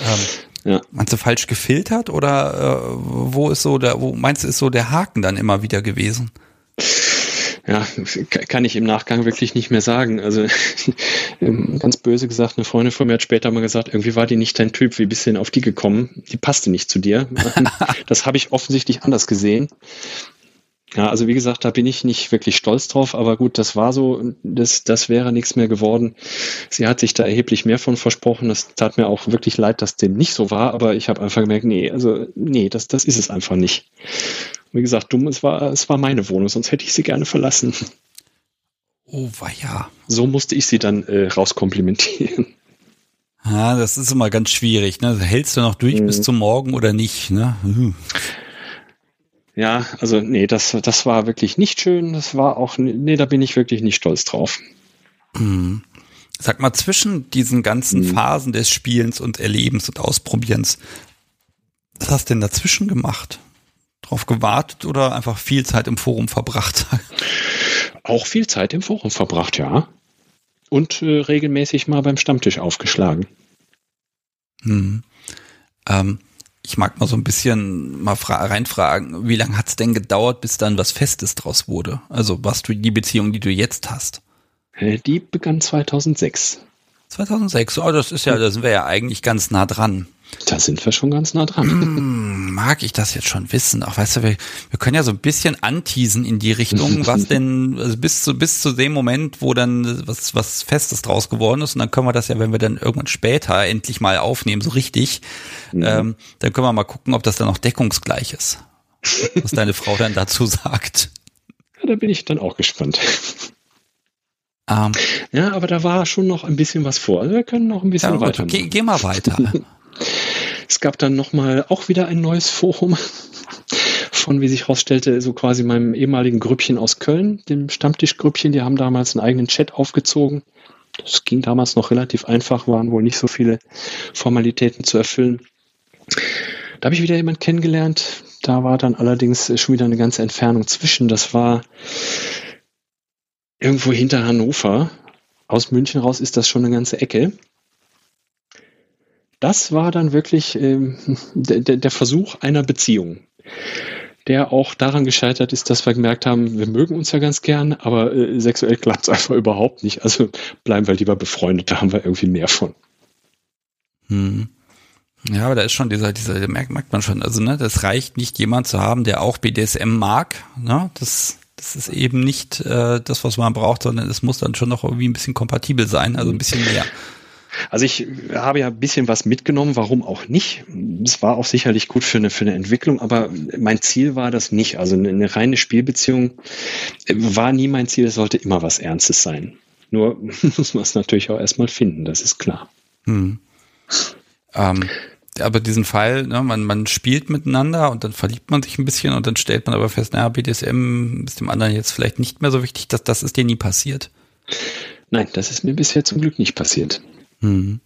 Ähm, ja. Meinst du falsch gefiltert oder äh, wo ist so der, wo meinst du ist so der Haken dann immer wieder gewesen? Ja, kann ich im Nachgang wirklich nicht mehr sagen. Also ähm, ganz böse gesagt, eine Freundin von mir hat später mal gesagt, irgendwie war die nicht dein Typ, wie bist du denn auf die gekommen? Die passte nicht zu dir. das habe ich offensichtlich anders gesehen. Ja, also wie gesagt, da bin ich nicht wirklich stolz drauf, aber gut, das war so, das, das wäre nichts mehr geworden. Sie hat sich da erheblich mehr von versprochen. Das tat mir auch wirklich leid, dass dem nicht so war, aber ich habe einfach gemerkt, nee, also nee, das, das ist es einfach nicht. Wie gesagt, dumm, es war, es war meine Wohnung, sonst hätte ich sie gerne verlassen. Oh, war ja. So musste ich sie dann äh, rauskomplimentieren. Ja, das ist immer ganz schwierig. Ne? Hältst du noch durch mhm. bis zum Morgen oder nicht? Ne? Mhm. Ja, also nee, das, das war wirklich nicht schön. Das war auch, nee, da bin ich wirklich nicht stolz drauf. Mhm. Sag mal, zwischen diesen ganzen mhm. Phasen des Spielens und Erlebens und Ausprobierens, was hast du denn dazwischen gemacht? Drauf gewartet oder einfach viel Zeit im Forum verbracht? Auch viel Zeit im Forum verbracht, ja. Und äh, regelmäßig mal beim Stammtisch aufgeschlagen. Hm. Ähm, ich mag mal so ein bisschen mal reinfragen, wie lange hat es denn gedauert, bis dann was Festes draus wurde? Also was du die Beziehung, die du jetzt hast? Äh, die begann 2006. 2006, oh, das ist ja, da sind wir ja eigentlich ganz nah dran. Da sind wir schon ganz nah dran. Hm, mag ich das jetzt schon wissen? Auch weißt du, wir, wir können ja so ein bisschen anteasen in die Richtung, was denn also bis zu bis zu dem Moment, wo dann was was Festes draus geworden ist, und dann können wir das ja, wenn wir dann irgendwann später endlich mal aufnehmen, so richtig, mhm. ähm, dann können wir mal gucken, ob das dann auch deckungsgleich ist. Was deine Frau dann dazu sagt. Ja, da bin ich dann auch gespannt. Ähm. ja, aber da war schon noch ein bisschen was vor. Also wir können noch ein bisschen ja, weiter. Geh, geh mal weiter. es gab dann nochmal auch wieder ein neues Forum von, wie sich herausstellte, so quasi meinem ehemaligen Grüppchen aus Köln, dem Stammtischgrüppchen. Die haben damals einen eigenen Chat aufgezogen. Das ging damals noch relativ einfach, waren wohl nicht so viele Formalitäten zu erfüllen. Da habe ich wieder jemand kennengelernt. Da war dann allerdings schon wieder eine ganze Entfernung zwischen. Das war irgendwo hinter Hannover. Aus München raus ist das schon eine ganze Ecke. Das war dann wirklich ähm, der, Versuch einer Beziehung, der auch daran gescheitert ist, dass wir gemerkt haben, wir mögen uns ja ganz gern, aber äh, sexuell klappt es einfach überhaupt nicht. Also bleiben wir lieber befreundet, da haben wir irgendwie mehr von. Hm. Ja, aber da ist schon dieser, dieser, merkt, merkt man schon, also ne, das reicht nicht, jemand zu haben, der auch BDSM mag, ne, das das ist eben nicht äh, das, was man braucht, sondern es muss dann schon noch irgendwie ein bisschen kompatibel sein, also ein bisschen mehr. Also ich habe ja ein bisschen was mitgenommen, warum auch nicht. Es war auch sicherlich gut für eine, für eine Entwicklung, aber mein Ziel war das nicht. Also eine, eine reine Spielbeziehung war nie mein Ziel, es sollte immer was Ernstes sein. Nur muss man es natürlich auch erstmal finden, das ist klar. Hm. Ähm, aber diesen Fall, ne, man, man spielt miteinander und dann verliebt man sich ein bisschen und dann stellt man aber fest, naja, BDSM ist dem anderen jetzt vielleicht nicht mehr so wichtig, dass das ist dir nie passiert. Nein, das ist mir bisher zum Glück nicht passiert. Hm.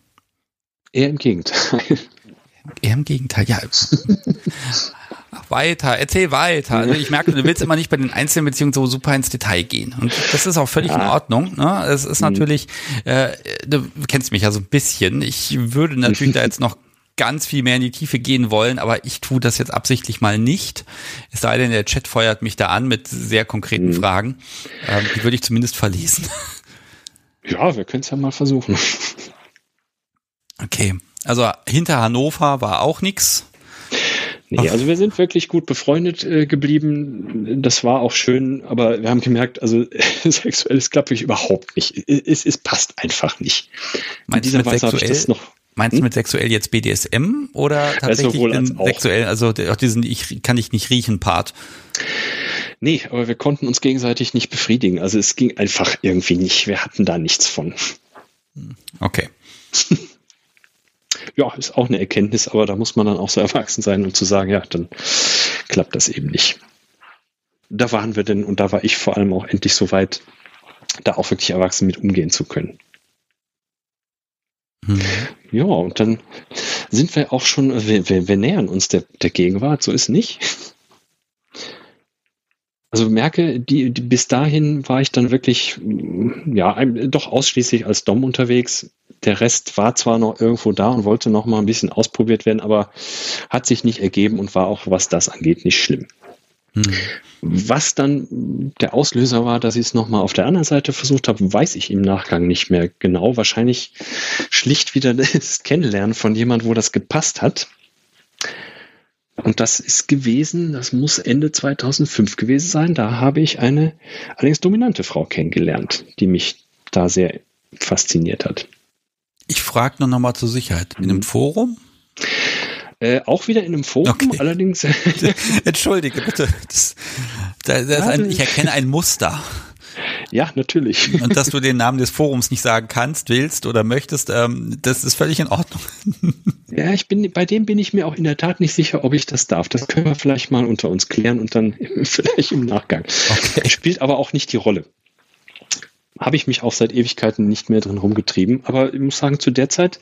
Eher im Gegenteil. Eher im Gegenteil, ja. weiter, erzähl weiter. Also ich merke, du willst immer nicht bei den einzelnen Beziehungen so super ins Detail gehen. Und das ist auch völlig ja. in Ordnung. Ne? Es ist mhm. natürlich, äh, du kennst mich ja so ein bisschen. Ich würde natürlich da jetzt noch ganz viel mehr in die Tiefe gehen wollen, aber ich tue das jetzt absichtlich mal nicht. Es sei denn, der Chat feuert mich da an mit sehr konkreten mhm. Fragen. Ähm, die würde ich zumindest verlesen. Ja, wir können es ja mal versuchen. Okay, also hinter Hannover war auch nichts. Nee, also wir sind wirklich gut befreundet äh, geblieben. Das war auch schön, aber wir haben gemerkt, also sexuelles klappt wirklich überhaupt nicht. Es, es passt einfach nicht. Meinst In dieser Weise habe ich das noch. Meinst hm? du mit sexuell jetzt BDSM oder tatsächlich den sexuell, also auch diesen ich kann ich nicht riechen Part? Nee, aber wir konnten uns gegenseitig nicht befriedigen. Also es ging einfach irgendwie nicht. Wir hatten da nichts von. Okay. ja, ist auch eine Erkenntnis, aber da muss man dann auch so erwachsen sein, um zu sagen, ja, dann klappt das eben nicht. Da waren wir denn, und da war ich vor allem auch endlich so weit, da auch wirklich erwachsen mit umgehen zu können. Mhm. Ja, und dann sind wir auch schon, wir, wir, wir nähern uns der, der Gegenwart, so ist nicht. Also merke, die, die, bis dahin war ich dann wirklich, ja, doch ausschließlich als Dom unterwegs. Der Rest war zwar noch irgendwo da und wollte noch mal ein bisschen ausprobiert werden, aber hat sich nicht ergeben und war auch, was das angeht, nicht schlimm. Hm. Was dann der Auslöser war, dass ich es nochmal auf der anderen Seite versucht habe, weiß ich im Nachgang nicht mehr genau. Wahrscheinlich schlicht wieder das Kennenlernen von jemand, wo das gepasst hat. Und das ist gewesen, das muss Ende 2005 gewesen sein. Da habe ich eine allerdings dominante Frau kennengelernt, die mich da sehr fasziniert hat. Ich frage noch mal zur Sicherheit. In einem mhm. Forum? Äh, auch wieder in einem Forum, okay. allerdings. Entschuldige bitte. Das, das, das ein, ich erkenne ein Muster. Ja, natürlich. Und dass du den Namen des Forums nicht sagen kannst, willst oder möchtest, ähm, das ist völlig in Ordnung. Ja, ich bin, bei dem bin ich mir auch in der Tat nicht sicher, ob ich das darf. Das können wir vielleicht mal unter uns klären und dann vielleicht im Nachgang. Okay. Spielt aber auch nicht die Rolle habe ich mich auch seit Ewigkeiten nicht mehr drin rumgetrieben. Aber ich muss sagen, zu der Zeit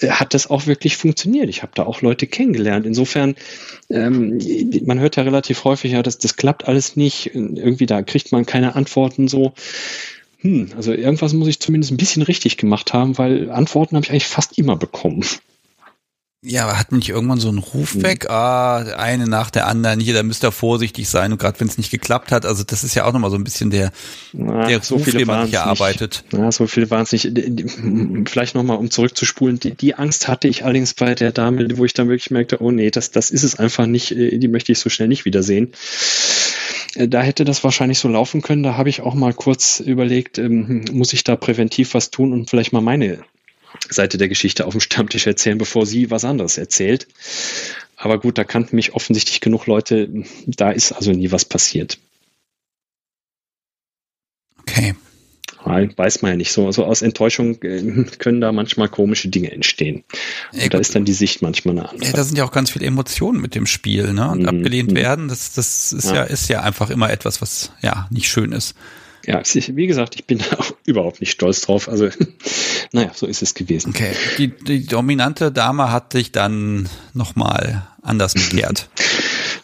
äh, hat das auch wirklich funktioniert. Ich habe da auch Leute kennengelernt. Insofern, ähm, man hört ja relativ häufig, ja, das, das klappt alles nicht. Irgendwie da kriegt man keine Antworten so. Hm, also irgendwas muss ich zumindest ein bisschen richtig gemacht haben, weil Antworten habe ich eigentlich fast immer bekommen. Ja, aber hat nicht irgendwann so einen Ruf mhm. weg? Ah, eine nach der anderen. Hier, da müsst ihr vorsichtig sein. Und gerade wenn es nicht geklappt hat, also das ist ja auch nochmal so ein bisschen der, Na, der so Ruf, viele den man sich erarbeitet. Ja, so viele waren es nicht. Vielleicht nochmal, um zurückzuspulen. Die, die Angst hatte ich allerdings bei der Dame, wo ich dann wirklich merkte, oh nee, das, das ist es einfach nicht. Äh, die möchte ich so schnell nicht wiedersehen. Äh, da hätte das wahrscheinlich so laufen können. Da habe ich auch mal kurz überlegt, ähm, muss ich da präventiv was tun und vielleicht mal meine Seite der Geschichte auf dem Stammtisch erzählen, bevor sie was anderes erzählt. Aber gut, da kannten mich offensichtlich genug Leute, da ist also nie was passiert. Okay. Weiß man ja nicht so. Also aus Enttäuschung äh, können da manchmal komische Dinge entstehen. Und ja, da ist dann die Sicht manchmal eine andere. Ja, da sind ja auch ganz viele Emotionen mit dem Spiel, ne? Und mhm. abgelehnt werden, das, das ist ja. ja, ist ja einfach immer etwas, was ja nicht schön ist ja, wie gesagt, ich bin da auch überhaupt nicht stolz drauf. Also, naja, so ist es gewesen. Okay, die, die dominante Dame hat dich dann nochmal anders bekehrt.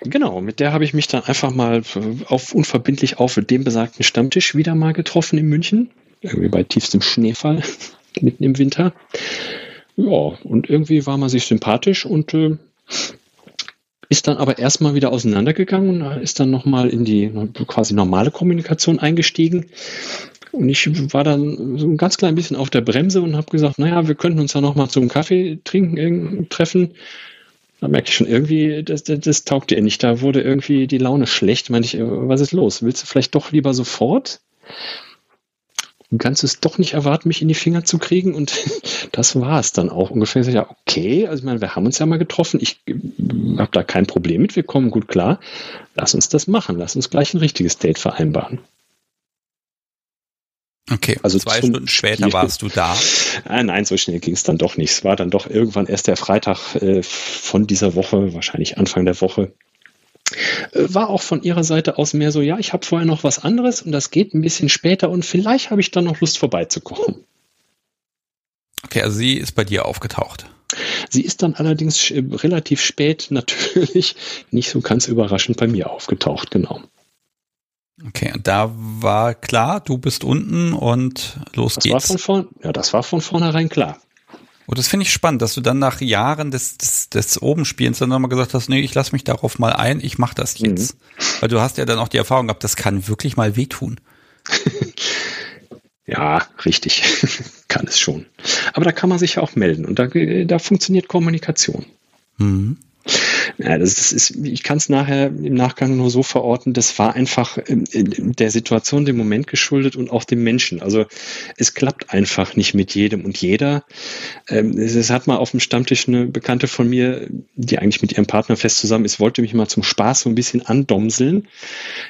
Genau, mit der habe ich mich dann einfach mal auf unverbindlich auf dem besagten Stammtisch wieder mal getroffen in München. Irgendwie bei tiefstem Schneefall, mitten im Winter. Ja, und irgendwie war man sich sympathisch und äh, ist dann aber erstmal wieder auseinandergegangen und ist dann nochmal in die quasi normale Kommunikation eingestiegen. Und ich war dann so ein ganz klein bisschen auf der Bremse und habe gesagt, naja, wir könnten uns ja nochmal zum Kaffee trinken, treffen. Da merke ich schon irgendwie, das, das, das taugt ihr nicht. Da wurde irgendwie die Laune schlecht. Meinte ich, was ist los? Willst du vielleicht doch lieber sofort? Du kannst es doch nicht erwarten, mich in die Finger zu kriegen. Und das war es dann auch ungefähr. Ja, okay, also ich meine, wir haben uns ja mal getroffen. Ich habe da kein Problem mit. Wir kommen gut klar. Lass uns das machen. Lass uns gleich ein richtiges Date vereinbaren. Okay, also zwei Stunden später warst du da. Ah, nein, so schnell ging es dann doch nicht. Es war dann doch irgendwann erst der Freitag äh, von dieser Woche, wahrscheinlich Anfang der Woche. Äh, war auch von ihrer Seite aus mehr so, ja, ich habe vorher noch was anderes und das geht ein bisschen später und vielleicht habe ich dann noch Lust vorbeizukommen. Okay, also sie ist bei dir aufgetaucht. Sie ist dann allerdings äh, relativ spät natürlich nicht so ganz überraschend bei mir aufgetaucht, genau. Okay, und da war klar, du bist unten und los das geht's. War von vorn, ja, das war von vornherein klar. Und das finde ich spannend, dass du dann nach Jahren des, des, des Obenspielens dann nochmal gesagt hast, nee, ich lasse mich darauf mal ein, ich mache das jetzt. Mhm. Weil du hast ja dann auch die Erfahrung gehabt, das kann wirklich mal wehtun. ja, richtig. kann es schon. Aber da kann man sich ja auch melden und da, da funktioniert Kommunikation. Mhm. Ja, das, ist, ich kann es nachher im Nachgang nur so verorten, das war einfach der Situation, dem Moment geschuldet und auch dem Menschen. Also es klappt einfach nicht mit jedem und jeder. Ähm, es hat mal auf dem Stammtisch eine Bekannte von mir, die eigentlich mit ihrem Partner fest zusammen ist, wollte mich mal zum Spaß so ein bisschen andomseln.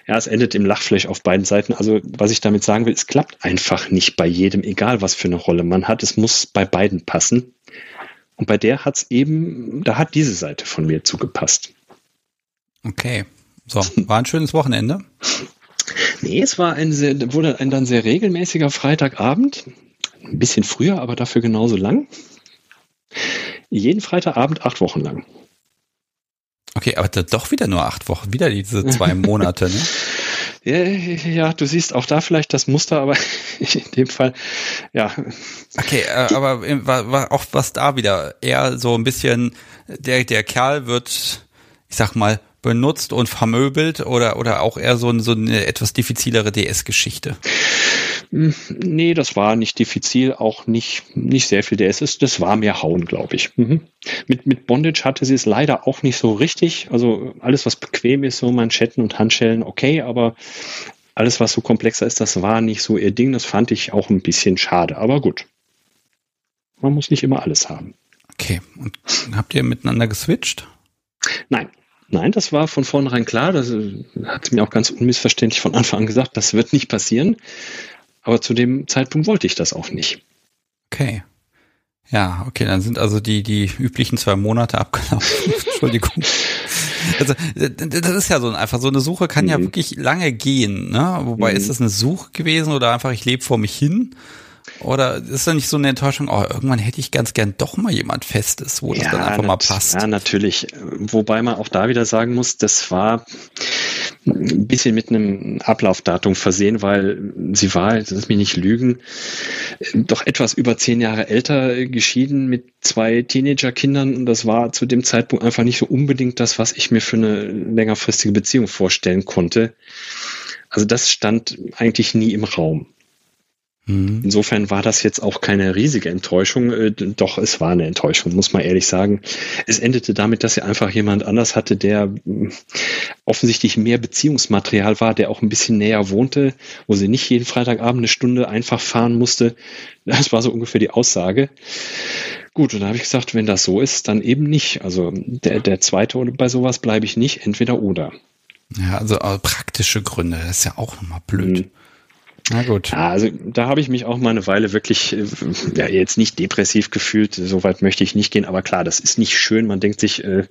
Ja, es endet im Lachfleisch auf beiden Seiten. Also was ich damit sagen will, es klappt einfach nicht bei jedem, egal was für eine Rolle man hat. Es muss bei beiden passen. Und bei der hat's eben, da hat diese Seite von mir zugepasst. Okay. So, war ein schönes Wochenende? Nee, es war ein sehr, wurde ein dann sehr regelmäßiger Freitagabend. Ein bisschen früher, aber dafür genauso lang. Jeden Freitagabend acht Wochen lang. Okay, aber doch wieder nur acht Wochen, wieder diese zwei Monate, ne? Ja, ja, du siehst auch da vielleicht das Muster, aber in dem Fall, ja. Okay, äh, aber war, war auch was da wieder eher so ein bisschen, der, der Kerl wird, ich sag mal, benutzt und vermöbelt oder, oder auch eher so, so eine etwas diffizilere DS-Geschichte? Hm, nee, das war nicht diffizil, auch nicht, nicht sehr viel DS. Das war mehr Hauen, glaube ich. Mhm. Mit, mit Bondage hatte sie es leider auch nicht so richtig. Also alles, was bequem ist, so Manschetten und Handschellen, okay, aber alles, was so komplexer ist, das war nicht so ihr Ding. Das fand ich auch ein bisschen schade, aber gut. Man muss nicht immer alles haben. Okay, und habt ihr miteinander geswitcht? Nein, Nein, das war von vornherein klar. Das hat mir auch ganz unmissverständlich von Anfang an gesagt, das wird nicht passieren. Aber zu dem Zeitpunkt wollte ich das auch nicht. Okay. Ja, okay, dann sind also die, die üblichen zwei Monate abgelaufen. Entschuldigung. Also, das ist ja so einfach so eine Suche kann mhm. ja wirklich lange gehen, ne? Wobei mhm. ist das eine Suche gewesen oder einfach ich lebe vor mich hin? Oder ist da nicht so eine Enttäuschung, oh, irgendwann hätte ich ganz gern doch mal jemand Festes, wo das ja, dann einfach mal passt? Ja, natürlich. Wobei man auch da wieder sagen muss, das war ein bisschen mit einem Ablaufdatum versehen, weil sie war, ist mir nicht lügen, doch etwas über zehn Jahre älter geschieden mit zwei Teenagerkindern und das war zu dem Zeitpunkt einfach nicht so unbedingt das, was ich mir für eine längerfristige Beziehung vorstellen konnte. Also das stand eigentlich nie im Raum. Mhm. Insofern war das jetzt auch keine riesige Enttäuschung. Äh, doch, es war eine Enttäuschung, muss man ehrlich sagen. Es endete damit, dass sie einfach jemand anders hatte, der mm, offensichtlich mehr Beziehungsmaterial war, der auch ein bisschen näher wohnte, wo sie nicht jeden Freitagabend eine Stunde einfach fahren musste. Das war so ungefähr die Aussage. Gut, und da habe ich gesagt, wenn das so ist, dann eben nicht. Also der, der zweite oder bei sowas bleibe ich nicht, entweder oder. Ja, also praktische Gründe, das ist ja auch nochmal blöd. Mhm. Na gut. Ja, also da habe ich mich auch mal eine Weile wirklich äh, ja, jetzt nicht depressiv gefühlt. Soweit möchte ich nicht gehen. Aber klar, das ist nicht schön. Man denkt sich, äh,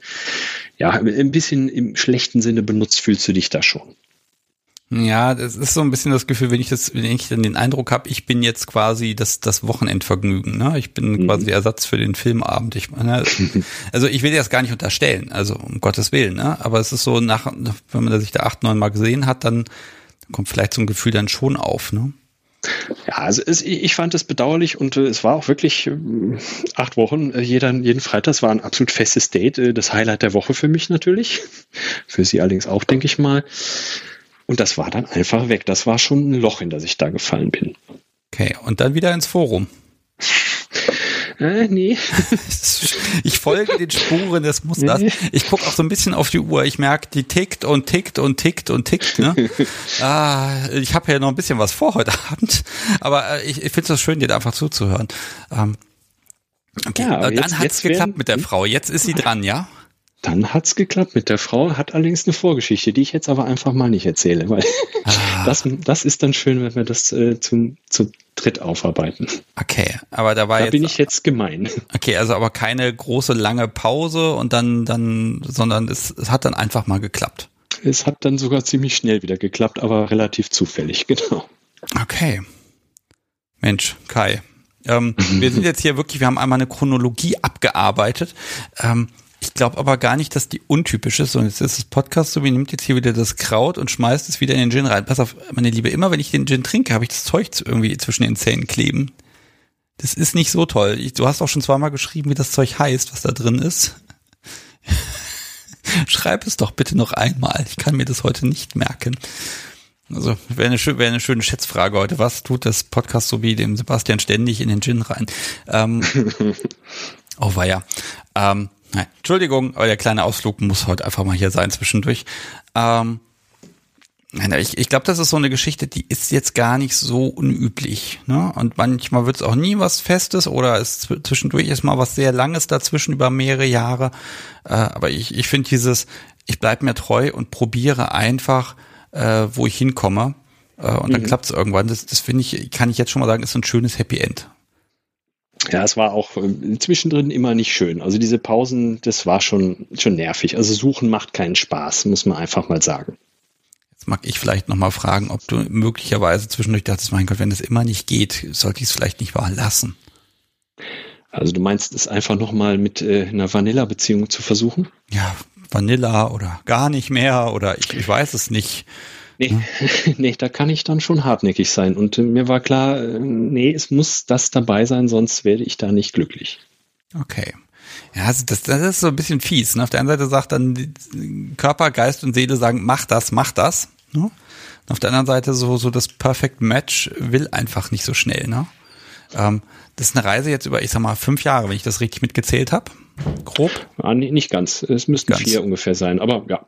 ja, ein bisschen im schlechten Sinne benutzt fühlst du dich da schon. Ja, das ist so ein bisschen das Gefühl, wenn ich das, wenn ich dann den Eindruck habe, ich bin jetzt quasi das, das Wochenendvergnügen, ne? Ich bin mhm. quasi Ersatz für den Filmabend. Ich meine, also ich will dir das gar nicht unterstellen, also um Gottes Willen, ne? Aber es ist so nach, wenn man sich da acht, neun Mal gesehen hat, dann kommt vielleicht so ein Gefühl dann schon auf, ne? Ja, also es, ich fand es bedauerlich und äh, es war auch wirklich äh, acht Wochen, äh, jeder, jeden Freitag, es war ein absolut festes Date, äh, das Highlight der Woche für mich natürlich, für sie allerdings auch, denke ich mal. Und das war dann einfach weg. Das war schon ein Loch, in das ich da gefallen bin. Okay, und dann wieder ins Forum. Äh, nee. ich folge den Spuren des Musters. Nee. Ich gucke auch so ein bisschen auf die Uhr. Ich merke, die tickt und tickt und tickt und tickt. Ne? ah, ich habe ja noch ein bisschen was vor heute Abend, aber äh, ich, ich finde es schön, dir da einfach zuzuhören. Ähm, okay, ja, dann jetzt, hat's geklappt mit der Frau. Jetzt ist sie dran, ja? Dann hat's geklappt mit der Frau, hat allerdings eine Vorgeschichte, die ich jetzt aber einfach mal nicht erzähle, weil ah. das, das ist dann schön, wenn wir das äh, zum, zu dritt aufarbeiten. Okay, aber da war da jetzt. bin ich jetzt gemein. Okay, also aber keine große lange Pause und dann, dann, sondern es, es hat dann einfach mal geklappt. Es hat dann sogar ziemlich schnell wieder geklappt, aber relativ zufällig, genau. Okay. Mensch, Kai. Ähm, wir sind jetzt hier wirklich, wir haben einmal eine Chronologie abgearbeitet. Ähm, ich glaube aber gar nicht, dass die untypisch ist. Und jetzt ist das Podcast so, wie nimmt jetzt hier wieder das Kraut und schmeißt es wieder in den Gin rein. Pass auf, meine Liebe, immer wenn ich den Gin trinke, habe ich das Zeug irgendwie zwischen den Zähnen kleben. Das ist nicht so toll. Ich, du hast auch schon zweimal geschrieben, wie das Zeug heißt, was da drin ist. Schreib es doch bitte noch einmal. Ich kann mir das heute nicht merken. Also wäre eine, wär eine schöne Schätzfrage heute. Was tut das Podcast so wie dem Sebastian ständig in den Gin rein? Ähm, oh weia. Ähm, Nein, Entschuldigung, aber der kleine Ausflug muss heute einfach mal hier sein zwischendurch. Ähm, nein, ich, ich glaube, das ist so eine Geschichte, die ist jetzt gar nicht so unüblich. Ne? Und manchmal wird es auch nie was Festes oder es zwischendurch ist mal was sehr Langes dazwischen über mehrere Jahre. Äh, aber ich, ich finde dieses, ich bleib mir treu und probiere einfach, äh, wo ich hinkomme. Äh, und dann mhm. klappt es irgendwann. Das, das finde ich, kann ich jetzt schon mal sagen, ist ein schönes Happy End. Ja, es war auch äh, zwischendrin immer nicht schön. Also diese Pausen, das war schon, schon nervig. Also suchen macht keinen Spaß, muss man einfach mal sagen. Jetzt mag ich vielleicht nochmal fragen, ob du möglicherweise zwischendurch dachtest, mein Gott, wenn das immer nicht geht, sollte ich es vielleicht nicht wahr lassen. Also du meinst es einfach nochmal mit äh, einer Vanilla-Beziehung zu versuchen? Ja, Vanilla oder gar nicht mehr oder ich, ich weiß es nicht. Nee, ja. nee, da kann ich dann schon hartnäckig sein. Und äh, mir war klar, äh, nee, es muss das dabei sein, sonst werde ich da nicht glücklich. Okay. Ja, also das, das ist so ein bisschen fies. Ne? Auf der einen Seite sagt dann Körper, Geist und Seele sagen, mach das, mach das. Ne? auf der anderen Seite so, so das Perfect Match will einfach nicht so schnell. Ne? Ähm, das ist eine Reise jetzt über, ich sag mal, fünf Jahre, wenn ich das richtig mitgezählt habe. Grob. Ja, nicht ganz. Es müssten vier ungefähr sein, aber ja,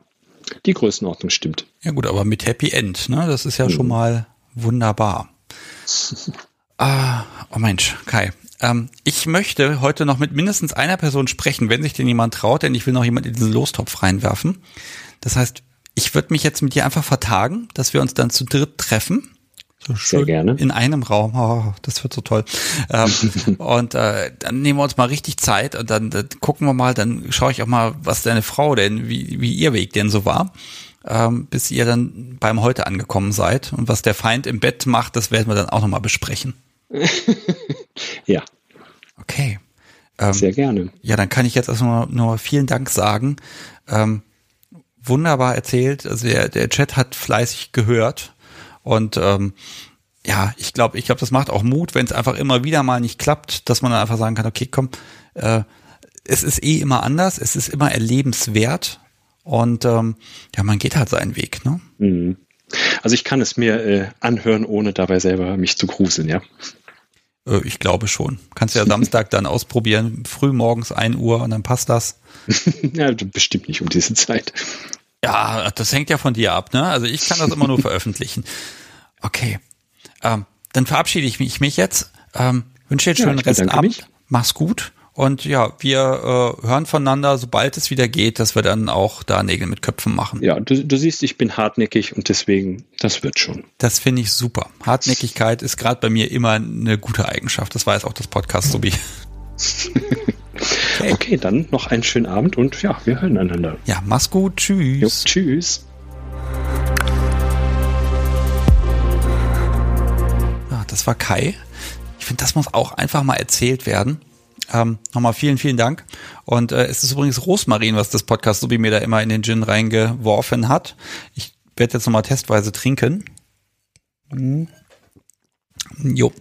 die Größenordnung stimmt. Ja gut, aber mit Happy End, ne? Das ist ja mhm. schon mal wunderbar. ah, oh Mensch, Kai. Ähm, ich möchte heute noch mit mindestens einer Person sprechen, wenn sich denn jemand traut, denn ich will noch jemand in diesen Lostopf reinwerfen. Das heißt, ich würde mich jetzt mit dir einfach vertagen, dass wir uns dann zu dritt treffen. So schön Sehr gerne. In einem Raum. Oh, das wird so toll. Ähm, und äh, dann nehmen wir uns mal richtig Zeit und dann, dann gucken wir mal, dann schaue ich auch mal, was deine Frau denn, wie, wie ihr Weg denn so war, ähm, bis ihr dann beim Heute angekommen seid. Und was der Feind im Bett macht, das werden wir dann auch nochmal besprechen. ja. Okay. Ähm, Sehr gerne. Ja, dann kann ich jetzt erstmal nur vielen Dank sagen. Ähm, wunderbar erzählt. Also der, der Chat hat fleißig gehört. Und ähm, ja, ich glaube, ich glaube, das macht auch Mut, wenn es einfach immer wieder mal nicht klappt, dass man dann einfach sagen kann, okay, komm, äh, es ist eh immer anders, es ist immer erlebenswert und ähm, ja, man geht halt seinen Weg, ne? Mhm. Also ich kann es mir äh, anhören, ohne dabei selber mich zu gruseln, ja. Äh, ich glaube schon. Kannst ja Samstag dann ausprobieren, früh morgens 1 Uhr und dann passt das. ja, bestimmt nicht um diese Zeit. Ja, das hängt ja von dir ab, ne? Also ich kann das immer nur veröffentlichen. Okay. Ähm, dann verabschiede ich mich, jetzt. Ähm, wünsche dir einen schönen ja, Restabend. Mach's gut. Und ja, wir äh, hören voneinander, sobald es wieder geht, dass wir dann auch da Nägel mit Köpfen machen. Ja, du, du siehst, ich bin hartnäckig und deswegen, das wird schon. Das finde ich super. Hartnäckigkeit ist gerade bei mir immer eine gute Eigenschaft. Das weiß auch das Podcast Sobi. okay. okay, dann noch einen schönen Abend und ja, wir hören einander. Ja, mach's gut. Tschüss. Jo, tschüss. Ja, das war Kai. Ich finde, das muss auch einfach mal erzählt werden. Ähm, nochmal vielen, vielen Dank. Und äh, es ist übrigens Rosmarin, was das Podcast Subi mir da immer in den Gin reingeworfen hat. Ich werde jetzt nochmal testweise trinken. Mhm. Jo.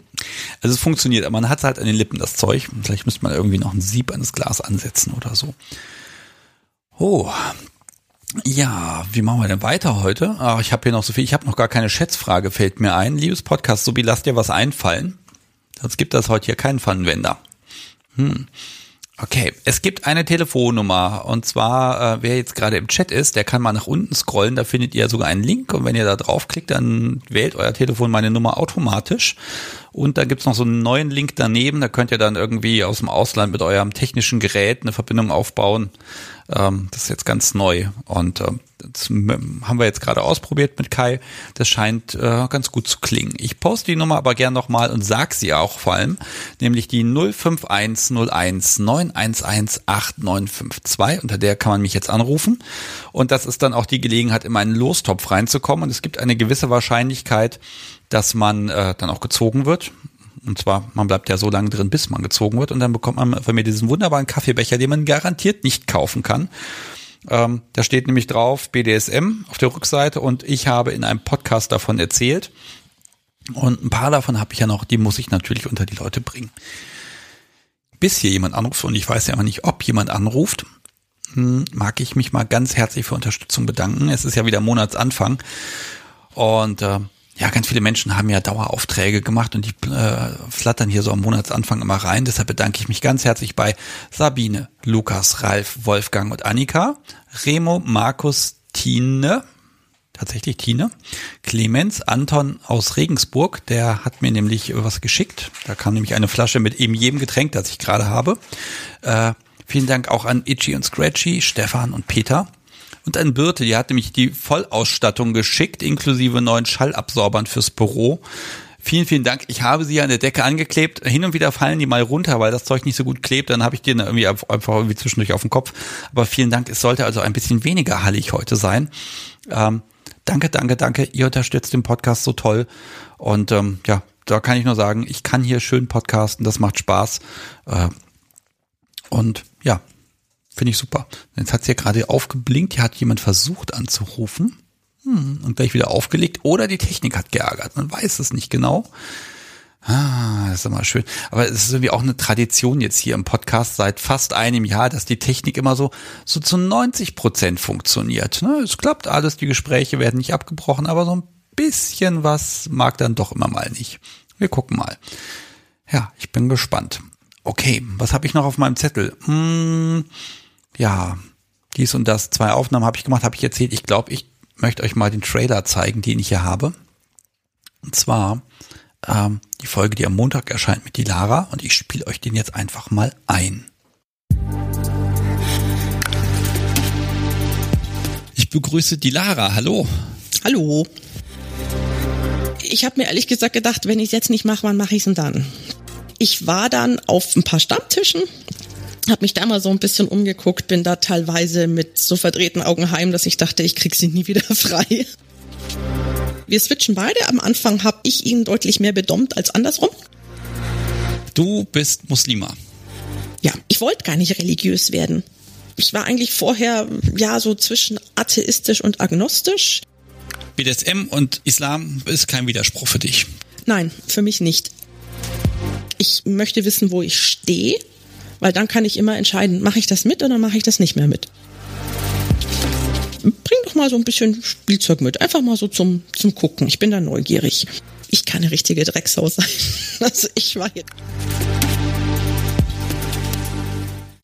Also es funktioniert, aber man hat halt an den Lippen das Zeug. Vielleicht müsste man irgendwie noch ein Sieb an das Glas ansetzen oder so. Oh. Ja, wie machen wir denn weiter heute? Ach, ich habe hier noch so viel. Ich habe noch gar keine Schätzfrage, fällt mir ein. Liebes Podcast, Subi, lass dir was einfallen. Sonst gibt das heute hier keinen Pfannenwender. Hm. Okay, es gibt eine Telefonnummer und zwar, äh, wer jetzt gerade im Chat ist, der kann mal nach unten scrollen, da findet ihr sogar einen Link und wenn ihr da draufklickt, dann wählt euer Telefon meine Nummer automatisch und da gibt's noch so einen neuen Link daneben, da könnt ihr dann irgendwie aus dem Ausland mit eurem technischen Gerät eine Verbindung aufbauen. Ähm, das ist jetzt ganz neu und äh, das haben wir jetzt gerade ausprobiert mit Kai. Das scheint äh, ganz gut zu klingen. Ich poste die Nummer aber gern nochmal und sag sie auch vor allem, nämlich die 05101 911 8952. Unter der kann man mich jetzt anrufen. Und das ist dann auch die Gelegenheit, in meinen Lostopf reinzukommen. Und es gibt eine gewisse Wahrscheinlichkeit, dass man äh, dann auch gezogen wird. Und zwar, man bleibt ja so lange drin, bis man gezogen wird. Und dann bekommt man von mir diesen wunderbaren Kaffeebecher, den man garantiert nicht kaufen kann. Ähm, da steht nämlich drauf BDSM auf der Rückseite und ich habe in einem Podcast davon erzählt. Und ein paar davon habe ich ja noch, die muss ich natürlich unter die Leute bringen. Bis hier jemand anruft und ich weiß ja immer nicht, ob jemand anruft, hm, mag ich mich mal ganz herzlich für Unterstützung bedanken. Es ist ja wieder Monatsanfang und äh, ja, ganz viele Menschen haben ja Daueraufträge gemacht und die äh, flattern hier so am Monatsanfang immer rein. Deshalb bedanke ich mich ganz herzlich bei Sabine, Lukas, Ralf, Wolfgang und Annika, Remo, Markus, Tine, tatsächlich Tine, Clemens, Anton aus Regensburg, der hat mir nämlich was geschickt. Da kam nämlich eine Flasche mit eben jedem Getränk, das ich gerade habe. Äh, vielen Dank auch an Itchy und Scratchy, Stefan und Peter. Und an Birte, die hat nämlich die Vollausstattung geschickt, inklusive neuen Schallabsorbern fürs Büro. Vielen, vielen Dank. Ich habe sie an der Decke angeklebt. Hin und wieder fallen die mal runter, weil das Zeug nicht so gut klebt. Dann habe ich die irgendwie einfach irgendwie zwischendurch auf den Kopf. Aber vielen Dank. Es sollte also ein bisschen weniger hallig heute sein. Ähm, danke, danke, danke. Ihr unterstützt den Podcast so toll. Und ähm, ja, da kann ich nur sagen, ich kann hier schön podcasten. Das macht Spaß. Äh, und ja, Finde ich super. Jetzt hat sie ja gerade aufgeblinkt, hier hat jemand versucht anzurufen. hm, und gleich wieder aufgelegt oder die Technik hat geärgert. Man weiß es nicht genau. Ah, das ist immer schön. Aber es ist irgendwie auch eine Tradition jetzt hier im Podcast seit fast einem Jahr, dass die Technik immer so, so zu 90 Prozent funktioniert. Ne? Es klappt alles, die Gespräche werden nicht abgebrochen, aber so ein bisschen was mag dann doch immer mal nicht. Wir gucken mal. Ja, ich bin gespannt. Okay, was habe ich noch auf meinem Zettel? Hm, ja, dies und das, zwei Aufnahmen habe ich gemacht, habe ich erzählt. Ich glaube, ich möchte euch mal den Trailer zeigen, den ich hier habe. Und zwar ähm, die Folge, die am Montag erscheint mit die Lara. Und ich spiele euch den jetzt einfach mal ein. Ich begrüße die Lara. Hallo. Hallo. Ich habe mir ehrlich gesagt gedacht, wenn ich es jetzt nicht mache, wann mache ich es denn dann? Ich war dann auf ein paar Stammtischen, habe mich da mal so ein bisschen umgeguckt, bin da teilweise mit so verdrehten Augen heim, dass ich dachte, ich krieg sie nie wieder frei. Wir switchen beide. Am Anfang habe ich ihn deutlich mehr bedommt als andersrum. Du bist Muslima. Ja, ich wollte gar nicht religiös werden. Ich war eigentlich vorher ja so zwischen atheistisch und agnostisch. BDSM und Islam ist kein Widerspruch für dich. Nein, für mich nicht. Ich möchte wissen, wo ich stehe, weil dann kann ich immer entscheiden, mache ich das mit oder mache ich das nicht mehr mit. Bring doch mal so ein bisschen Spielzeug mit, einfach mal so zum, zum Gucken. Ich bin da neugierig. Ich kann eine richtige Drecksau sein. Also ich war jetzt.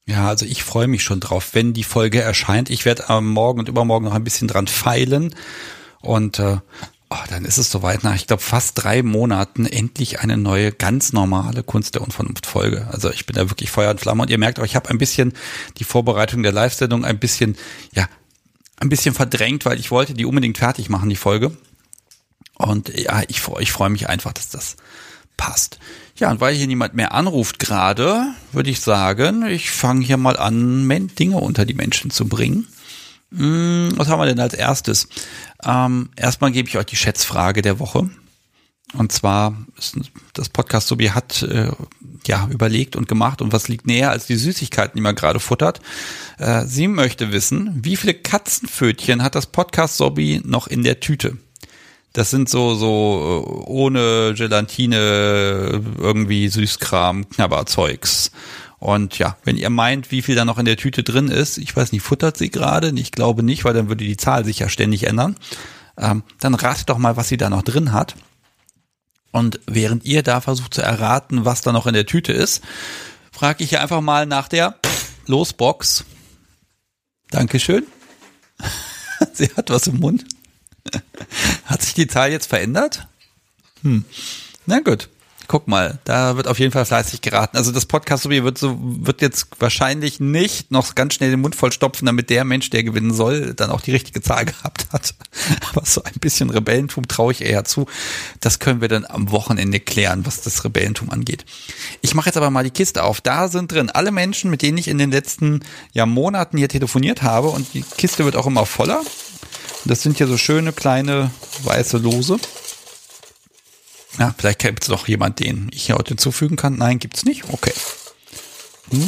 Ja, also ich freue mich schon drauf, wenn die Folge erscheint. Ich werde am Morgen und übermorgen noch ein bisschen dran feilen und äh, oh, dann ist es soweit nach, ich glaube, fast drei Monaten endlich eine neue, ganz normale Kunst der Unvernunft Folge. Also ich bin da wirklich Feuer und Flamme und ihr merkt auch, ich habe ein bisschen die Vorbereitung der Live-Sendung ein bisschen, ja, ein bisschen verdrängt, weil ich wollte die unbedingt fertig machen, die Folge. Und ja, ich, ich freue mich einfach, dass das passt. Ja, und weil hier niemand mehr anruft gerade, würde ich sagen, ich fange hier mal an, Dinge unter die Menschen zu bringen. Hm, was haben wir denn als erstes? Ähm, erstmal gebe ich euch die Schätzfrage der Woche. Und zwar, das Podcast Sobi hat äh, ja überlegt und gemacht und was liegt näher als die Süßigkeiten, die man gerade futtert. Äh, sie möchte wissen, wie viele Katzenpfötchen hat das Podcast Sobi noch in der Tüte? Das sind so so äh, ohne Gelatine irgendwie Süßkram, Knabberzeugs. Und ja, wenn ihr meint, wie viel da noch in der Tüte drin ist, ich weiß nicht, futtert sie gerade? Ich glaube nicht, weil dann würde die Zahl sich ja ständig ändern. Ähm, dann ratet doch mal, was sie da noch drin hat. Und während ihr da versucht zu erraten, was da noch in der Tüte ist, frage ich hier einfach mal nach der Losbox. Dankeschön. sie hat was im Mund. hat sich die Zahl jetzt verändert? Hm. Na gut guck mal, da wird auf jeden Fall fleißig geraten. Also das Podcast wird so wird jetzt wahrscheinlich nicht noch ganz schnell den Mund voll stopfen, damit der Mensch, der gewinnen soll, dann auch die richtige Zahl gehabt hat. Aber so ein bisschen Rebellentum traue ich eher zu. Das können wir dann am Wochenende klären, was das Rebellentum angeht. Ich mache jetzt aber mal die Kiste auf. Da sind drin alle Menschen, mit denen ich in den letzten ja, Monaten hier telefoniert habe und die Kiste wird auch immer voller. Das sind hier so schöne kleine weiße Lose. Ja, vielleicht gibt es noch jemand, den ich hier heute hinzufügen kann. Nein, gibt's nicht. Okay. Ich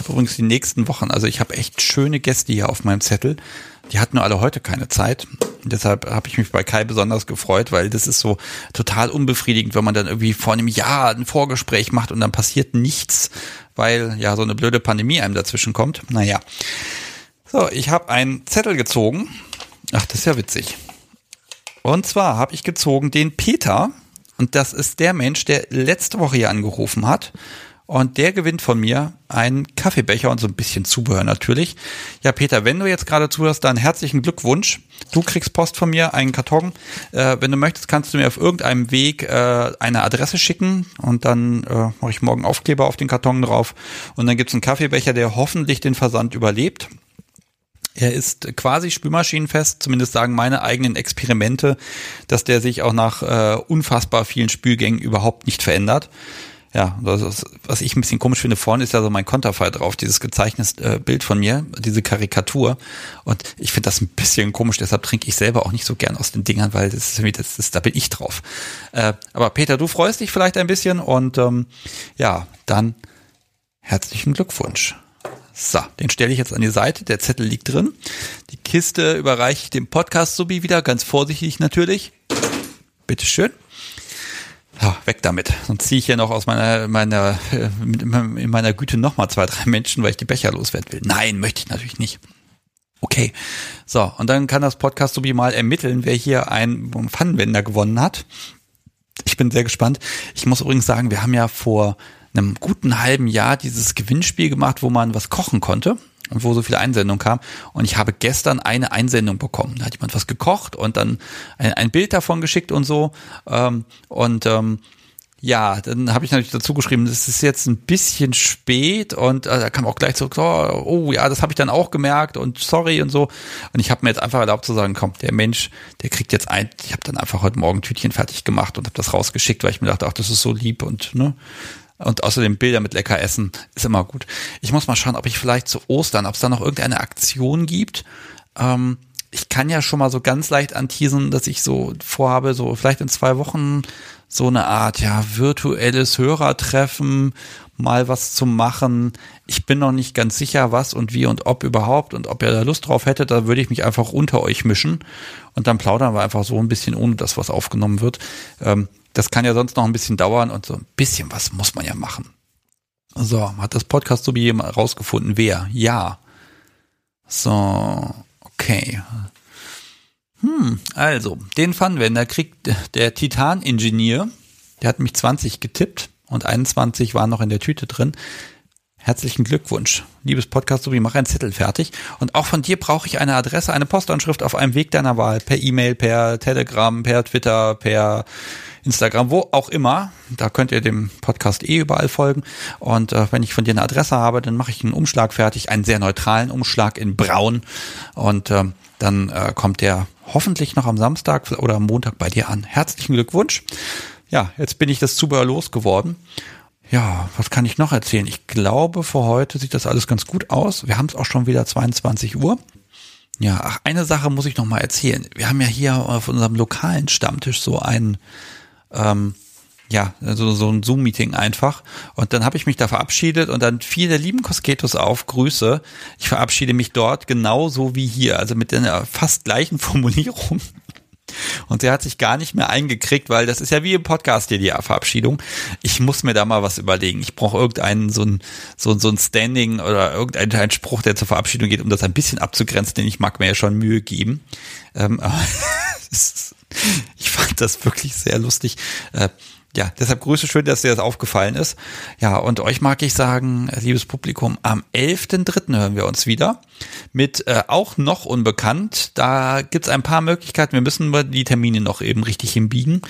habe übrigens die nächsten Wochen, also ich habe echt schöne Gäste hier auf meinem Zettel. Die hatten nur alle heute keine Zeit. Deshalb habe ich mich bei Kai besonders gefreut, weil das ist so total unbefriedigend, wenn man dann irgendwie vor einem Jahr ein Vorgespräch macht und dann passiert nichts, weil ja so eine blöde Pandemie einem dazwischen kommt. Naja. So, ich habe einen Zettel gezogen. Ach, das ist ja witzig. Und zwar habe ich gezogen den Peter. Und das ist der Mensch, der letzte Woche hier angerufen hat. Und der gewinnt von mir einen Kaffeebecher und so ein bisschen Zubehör natürlich. Ja, Peter, wenn du jetzt gerade zuhörst, dann herzlichen Glückwunsch. Du kriegst Post von mir, einen Karton. Äh, wenn du möchtest, kannst du mir auf irgendeinem Weg äh, eine Adresse schicken und dann äh, mache ich morgen Aufkleber auf den Karton drauf. Und dann gibt's einen Kaffeebecher, der hoffentlich den Versand überlebt. Er ist quasi spülmaschinenfest, zumindest sagen meine eigenen Experimente, dass der sich auch nach äh, unfassbar vielen Spülgängen überhaupt nicht verändert. Ja, das, was ich ein bisschen komisch finde, vorne ist ja so mein Konterfei drauf, dieses gezeichnete äh, Bild von mir, diese Karikatur. Und ich finde das ein bisschen komisch, deshalb trinke ich selber auch nicht so gern aus den Dingern, weil das ist das, das, da bin ich drauf. Äh, aber Peter, du freust dich vielleicht ein bisschen und ähm, ja, dann herzlichen Glückwunsch. So, den stelle ich jetzt an die Seite. Der Zettel liegt drin. Die Kiste überreiche ich dem Podcast-Subi wieder, ganz vorsichtig natürlich. Bitteschön. Ja, weg damit. Sonst ziehe ich ja noch aus meiner, meiner, äh, in meiner Güte nochmal zwei, drei Menschen, weil ich die Becher loswerden will. Nein, möchte ich natürlich nicht. Okay. So, und dann kann das Podcast Subi mal ermitteln, wer hier einen Pfannenwender gewonnen hat. Ich bin sehr gespannt. Ich muss übrigens sagen, wir haben ja vor einem guten halben Jahr dieses Gewinnspiel gemacht, wo man was kochen konnte und wo so viele Einsendungen kamen. Und ich habe gestern eine Einsendung bekommen. Da hat jemand was gekocht und dann ein, ein Bild davon geschickt und so. Ähm, und ähm, ja, dann habe ich natürlich dazu geschrieben, es ist jetzt ein bisschen spät und äh, da kam auch gleich zurück, so, oh ja, das habe ich dann auch gemerkt und sorry und so. Und ich habe mir jetzt einfach erlaubt zu sagen, komm, der Mensch, der kriegt jetzt ein, ich habe dann einfach heute Morgen Tütchen fertig gemacht und habe das rausgeschickt, weil ich mir dachte, ach, das ist so lieb und ne, und außerdem Bilder mit lecker Essen ist immer gut. Ich muss mal schauen, ob ich vielleicht zu Ostern, ob es da noch irgendeine Aktion gibt. Ähm, ich kann ja schon mal so ganz leicht anteasen, dass ich so vorhabe, so vielleicht in zwei Wochen so eine Art, ja, virtuelles Hörertreffen, mal was zu machen. Ich bin noch nicht ganz sicher, was und wie und ob überhaupt und ob ihr da Lust drauf hättet, da würde ich mich einfach unter euch mischen und dann plaudern wir einfach so ein bisschen, ohne dass was aufgenommen wird. Ähm, das kann ja sonst noch ein bisschen dauern und so ein bisschen was muss man ja machen. So, hat das Podcast so jemand rausgefunden? Wer? Ja. So, okay. Hm, also, den Funwender kriegt der Titan-Ingenieur, der hat mich 20 getippt und 21 waren noch in der Tüte drin. Herzlichen Glückwunsch. Liebes Podcast, wie mach einen Zettel fertig. Und auch von dir brauche ich eine Adresse, eine Postanschrift auf einem Weg deiner Wahl. Per E-Mail, per Telegram, per Twitter, per Instagram, wo auch immer. Da könnt ihr dem Podcast eh überall folgen. Und äh, wenn ich von dir eine Adresse habe, dann mache ich einen Umschlag fertig, einen sehr neutralen Umschlag in Braun. Und ähm, dann äh, kommt der hoffentlich noch am Samstag oder am Montag bei dir an. Herzlichen Glückwunsch. Ja, jetzt bin ich das Zubehör losgeworden. Ja, was kann ich noch erzählen? Ich glaube, für heute sieht das alles ganz gut aus. Wir haben es auch schon wieder 22 Uhr. Ja, ach, eine Sache muss ich noch mal erzählen. Wir haben ja hier auf unserem lokalen Stammtisch so einen ähm, ja, also so ein Zoom-Meeting einfach. Und dann habe ich mich da verabschiedet und dann fiel der lieben Kosketus auf, Grüße. Ich verabschiede mich dort genauso wie hier, also mit einer fast gleichen Formulierung. Und der hat sich gar nicht mehr eingekriegt, weil das ist ja wie im Podcast hier die Verabschiedung. Ich muss mir da mal was überlegen. Ich brauche irgendeinen so ein, so, so ein Standing oder irgendeinen Spruch, der zur Verabschiedung geht, um das ein bisschen abzugrenzen, denn ich mag mir ja schon Mühe geben. Ähm, ich fand das wirklich sehr lustig. Äh, ja, deshalb Grüße schön, dass dir das aufgefallen ist. Ja, und euch mag ich sagen, liebes Publikum, am 11.3. hören wir uns wieder mit äh, auch noch unbekannt. Da gibt's ein paar Möglichkeiten. Wir müssen die Termine noch eben richtig hinbiegen.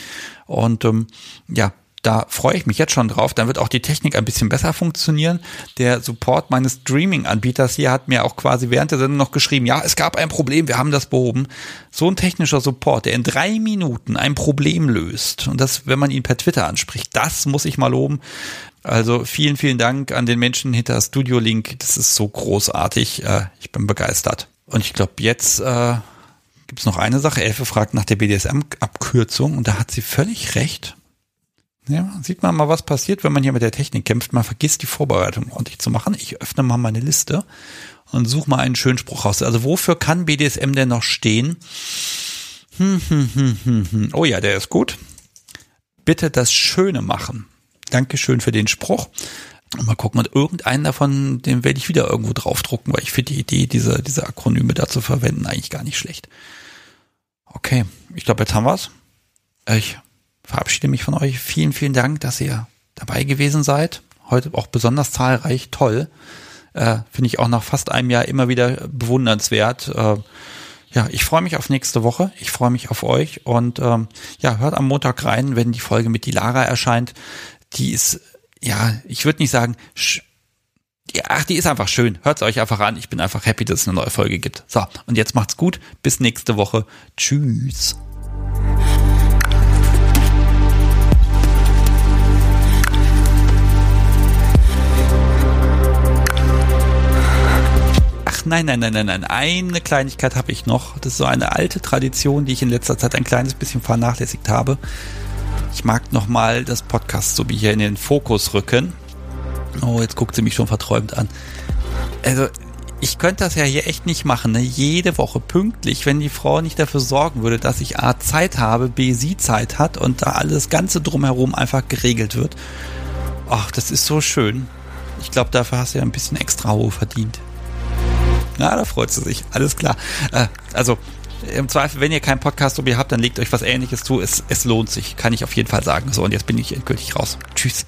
Und ähm, ja, da freue ich mich jetzt schon drauf. Dann wird auch die Technik ein bisschen besser funktionieren. Der Support meines Streaming-Anbieters hier hat mir auch quasi während der Sendung noch geschrieben, ja, es gab ein Problem, wir haben das behoben. So ein technischer Support, der in drei Minuten ein Problem löst. Und das, wenn man ihn per Twitter anspricht, das muss ich mal loben. Also vielen, vielen Dank an den Menschen hinter Studio Link. Das ist so großartig. Äh, ich bin begeistert. Und ich glaube, jetzt äh, gibt es noch eine Sache. Elfe fragt nach der BDSM-Abkürzung und da hat sie völlig recht. Ja, sieht man mal, was passiert, wenn man hier mit der Technik kämpft. Man vergisst die Vorbereitung ordentlich zu machen. Ich öffne mal meine Liste und suche mal einen schönen Spruch raus. Also wofür kann BDSM denn noch stehen? Hm, hm, hm, hm, hm. Oh ja, der ist gut. Bitte das Schöne machen. Dankeschön für den Spruch. Mal gucken, und irgendeinen davon, den werde ich wieder irgendwo draufdrucken, weil ich finde die Idee, diese, diese Akronyme da zu verwenden, eigentlich gar nicht schlecht. Okay, ich glaube, jetzt haben wir's. Ich verabschiede mich von euch. Vielen, vielen Dank, dass ihr dabei gewesen seid. Heute auch besonders zahlreich. Toll. Äh, Finde ich auch nach fast einem Jahr immer wieder bewundernswert. Äh, ja, ich freue mich auf nächste Woche. Ich freue mich auf euch und ähm, ja, hört am Montag rein, wenn die Folge mit die Lara erscheint. Die ist, ja, ich würde nicht sagen, ja, ach, die ist einfach schön. Hört euch einfach an. Ich bin einfach happy, dass es eine neue Folge gibt. So, und jetzt macht's gut. Bis nächste Woche. Tschüss. Nein, nein, nein, nein, nein. Eine Kleinigkeit habe ich noch. Das ist so eine alte Tradition, die ich in letzter Zeit ein kleines bisschen vernachlässigt habe. Ich mag nochmal das Podcast so wie hier in den Fokus rücken. Oh, jetzt guckt sie mich schon verträumt an. also ich könnte das ja hier echt nicht machen, ne? jede Woche pünktlich, wenn die Frau nicht dafür sorgen würde, dass ich A Zeit habe, B sie Zeit hat und da alles Ganze drumherum einfach geregelt wird. Ach, das ist so schön. Ich glaube, dafür hast du ja ein bisschen extra Ruhe verdient. Na, da freut sie sich. Alles klar. Äh, also im Zweifel, wenn ihr keinen Podcast-Hobby habt, dann legt euch was Ähnliches zu. Es, es lohnt sich, kann ich auf jeden Fall sagen. So, und jetzt bin ich endgültig raus. Tschüss.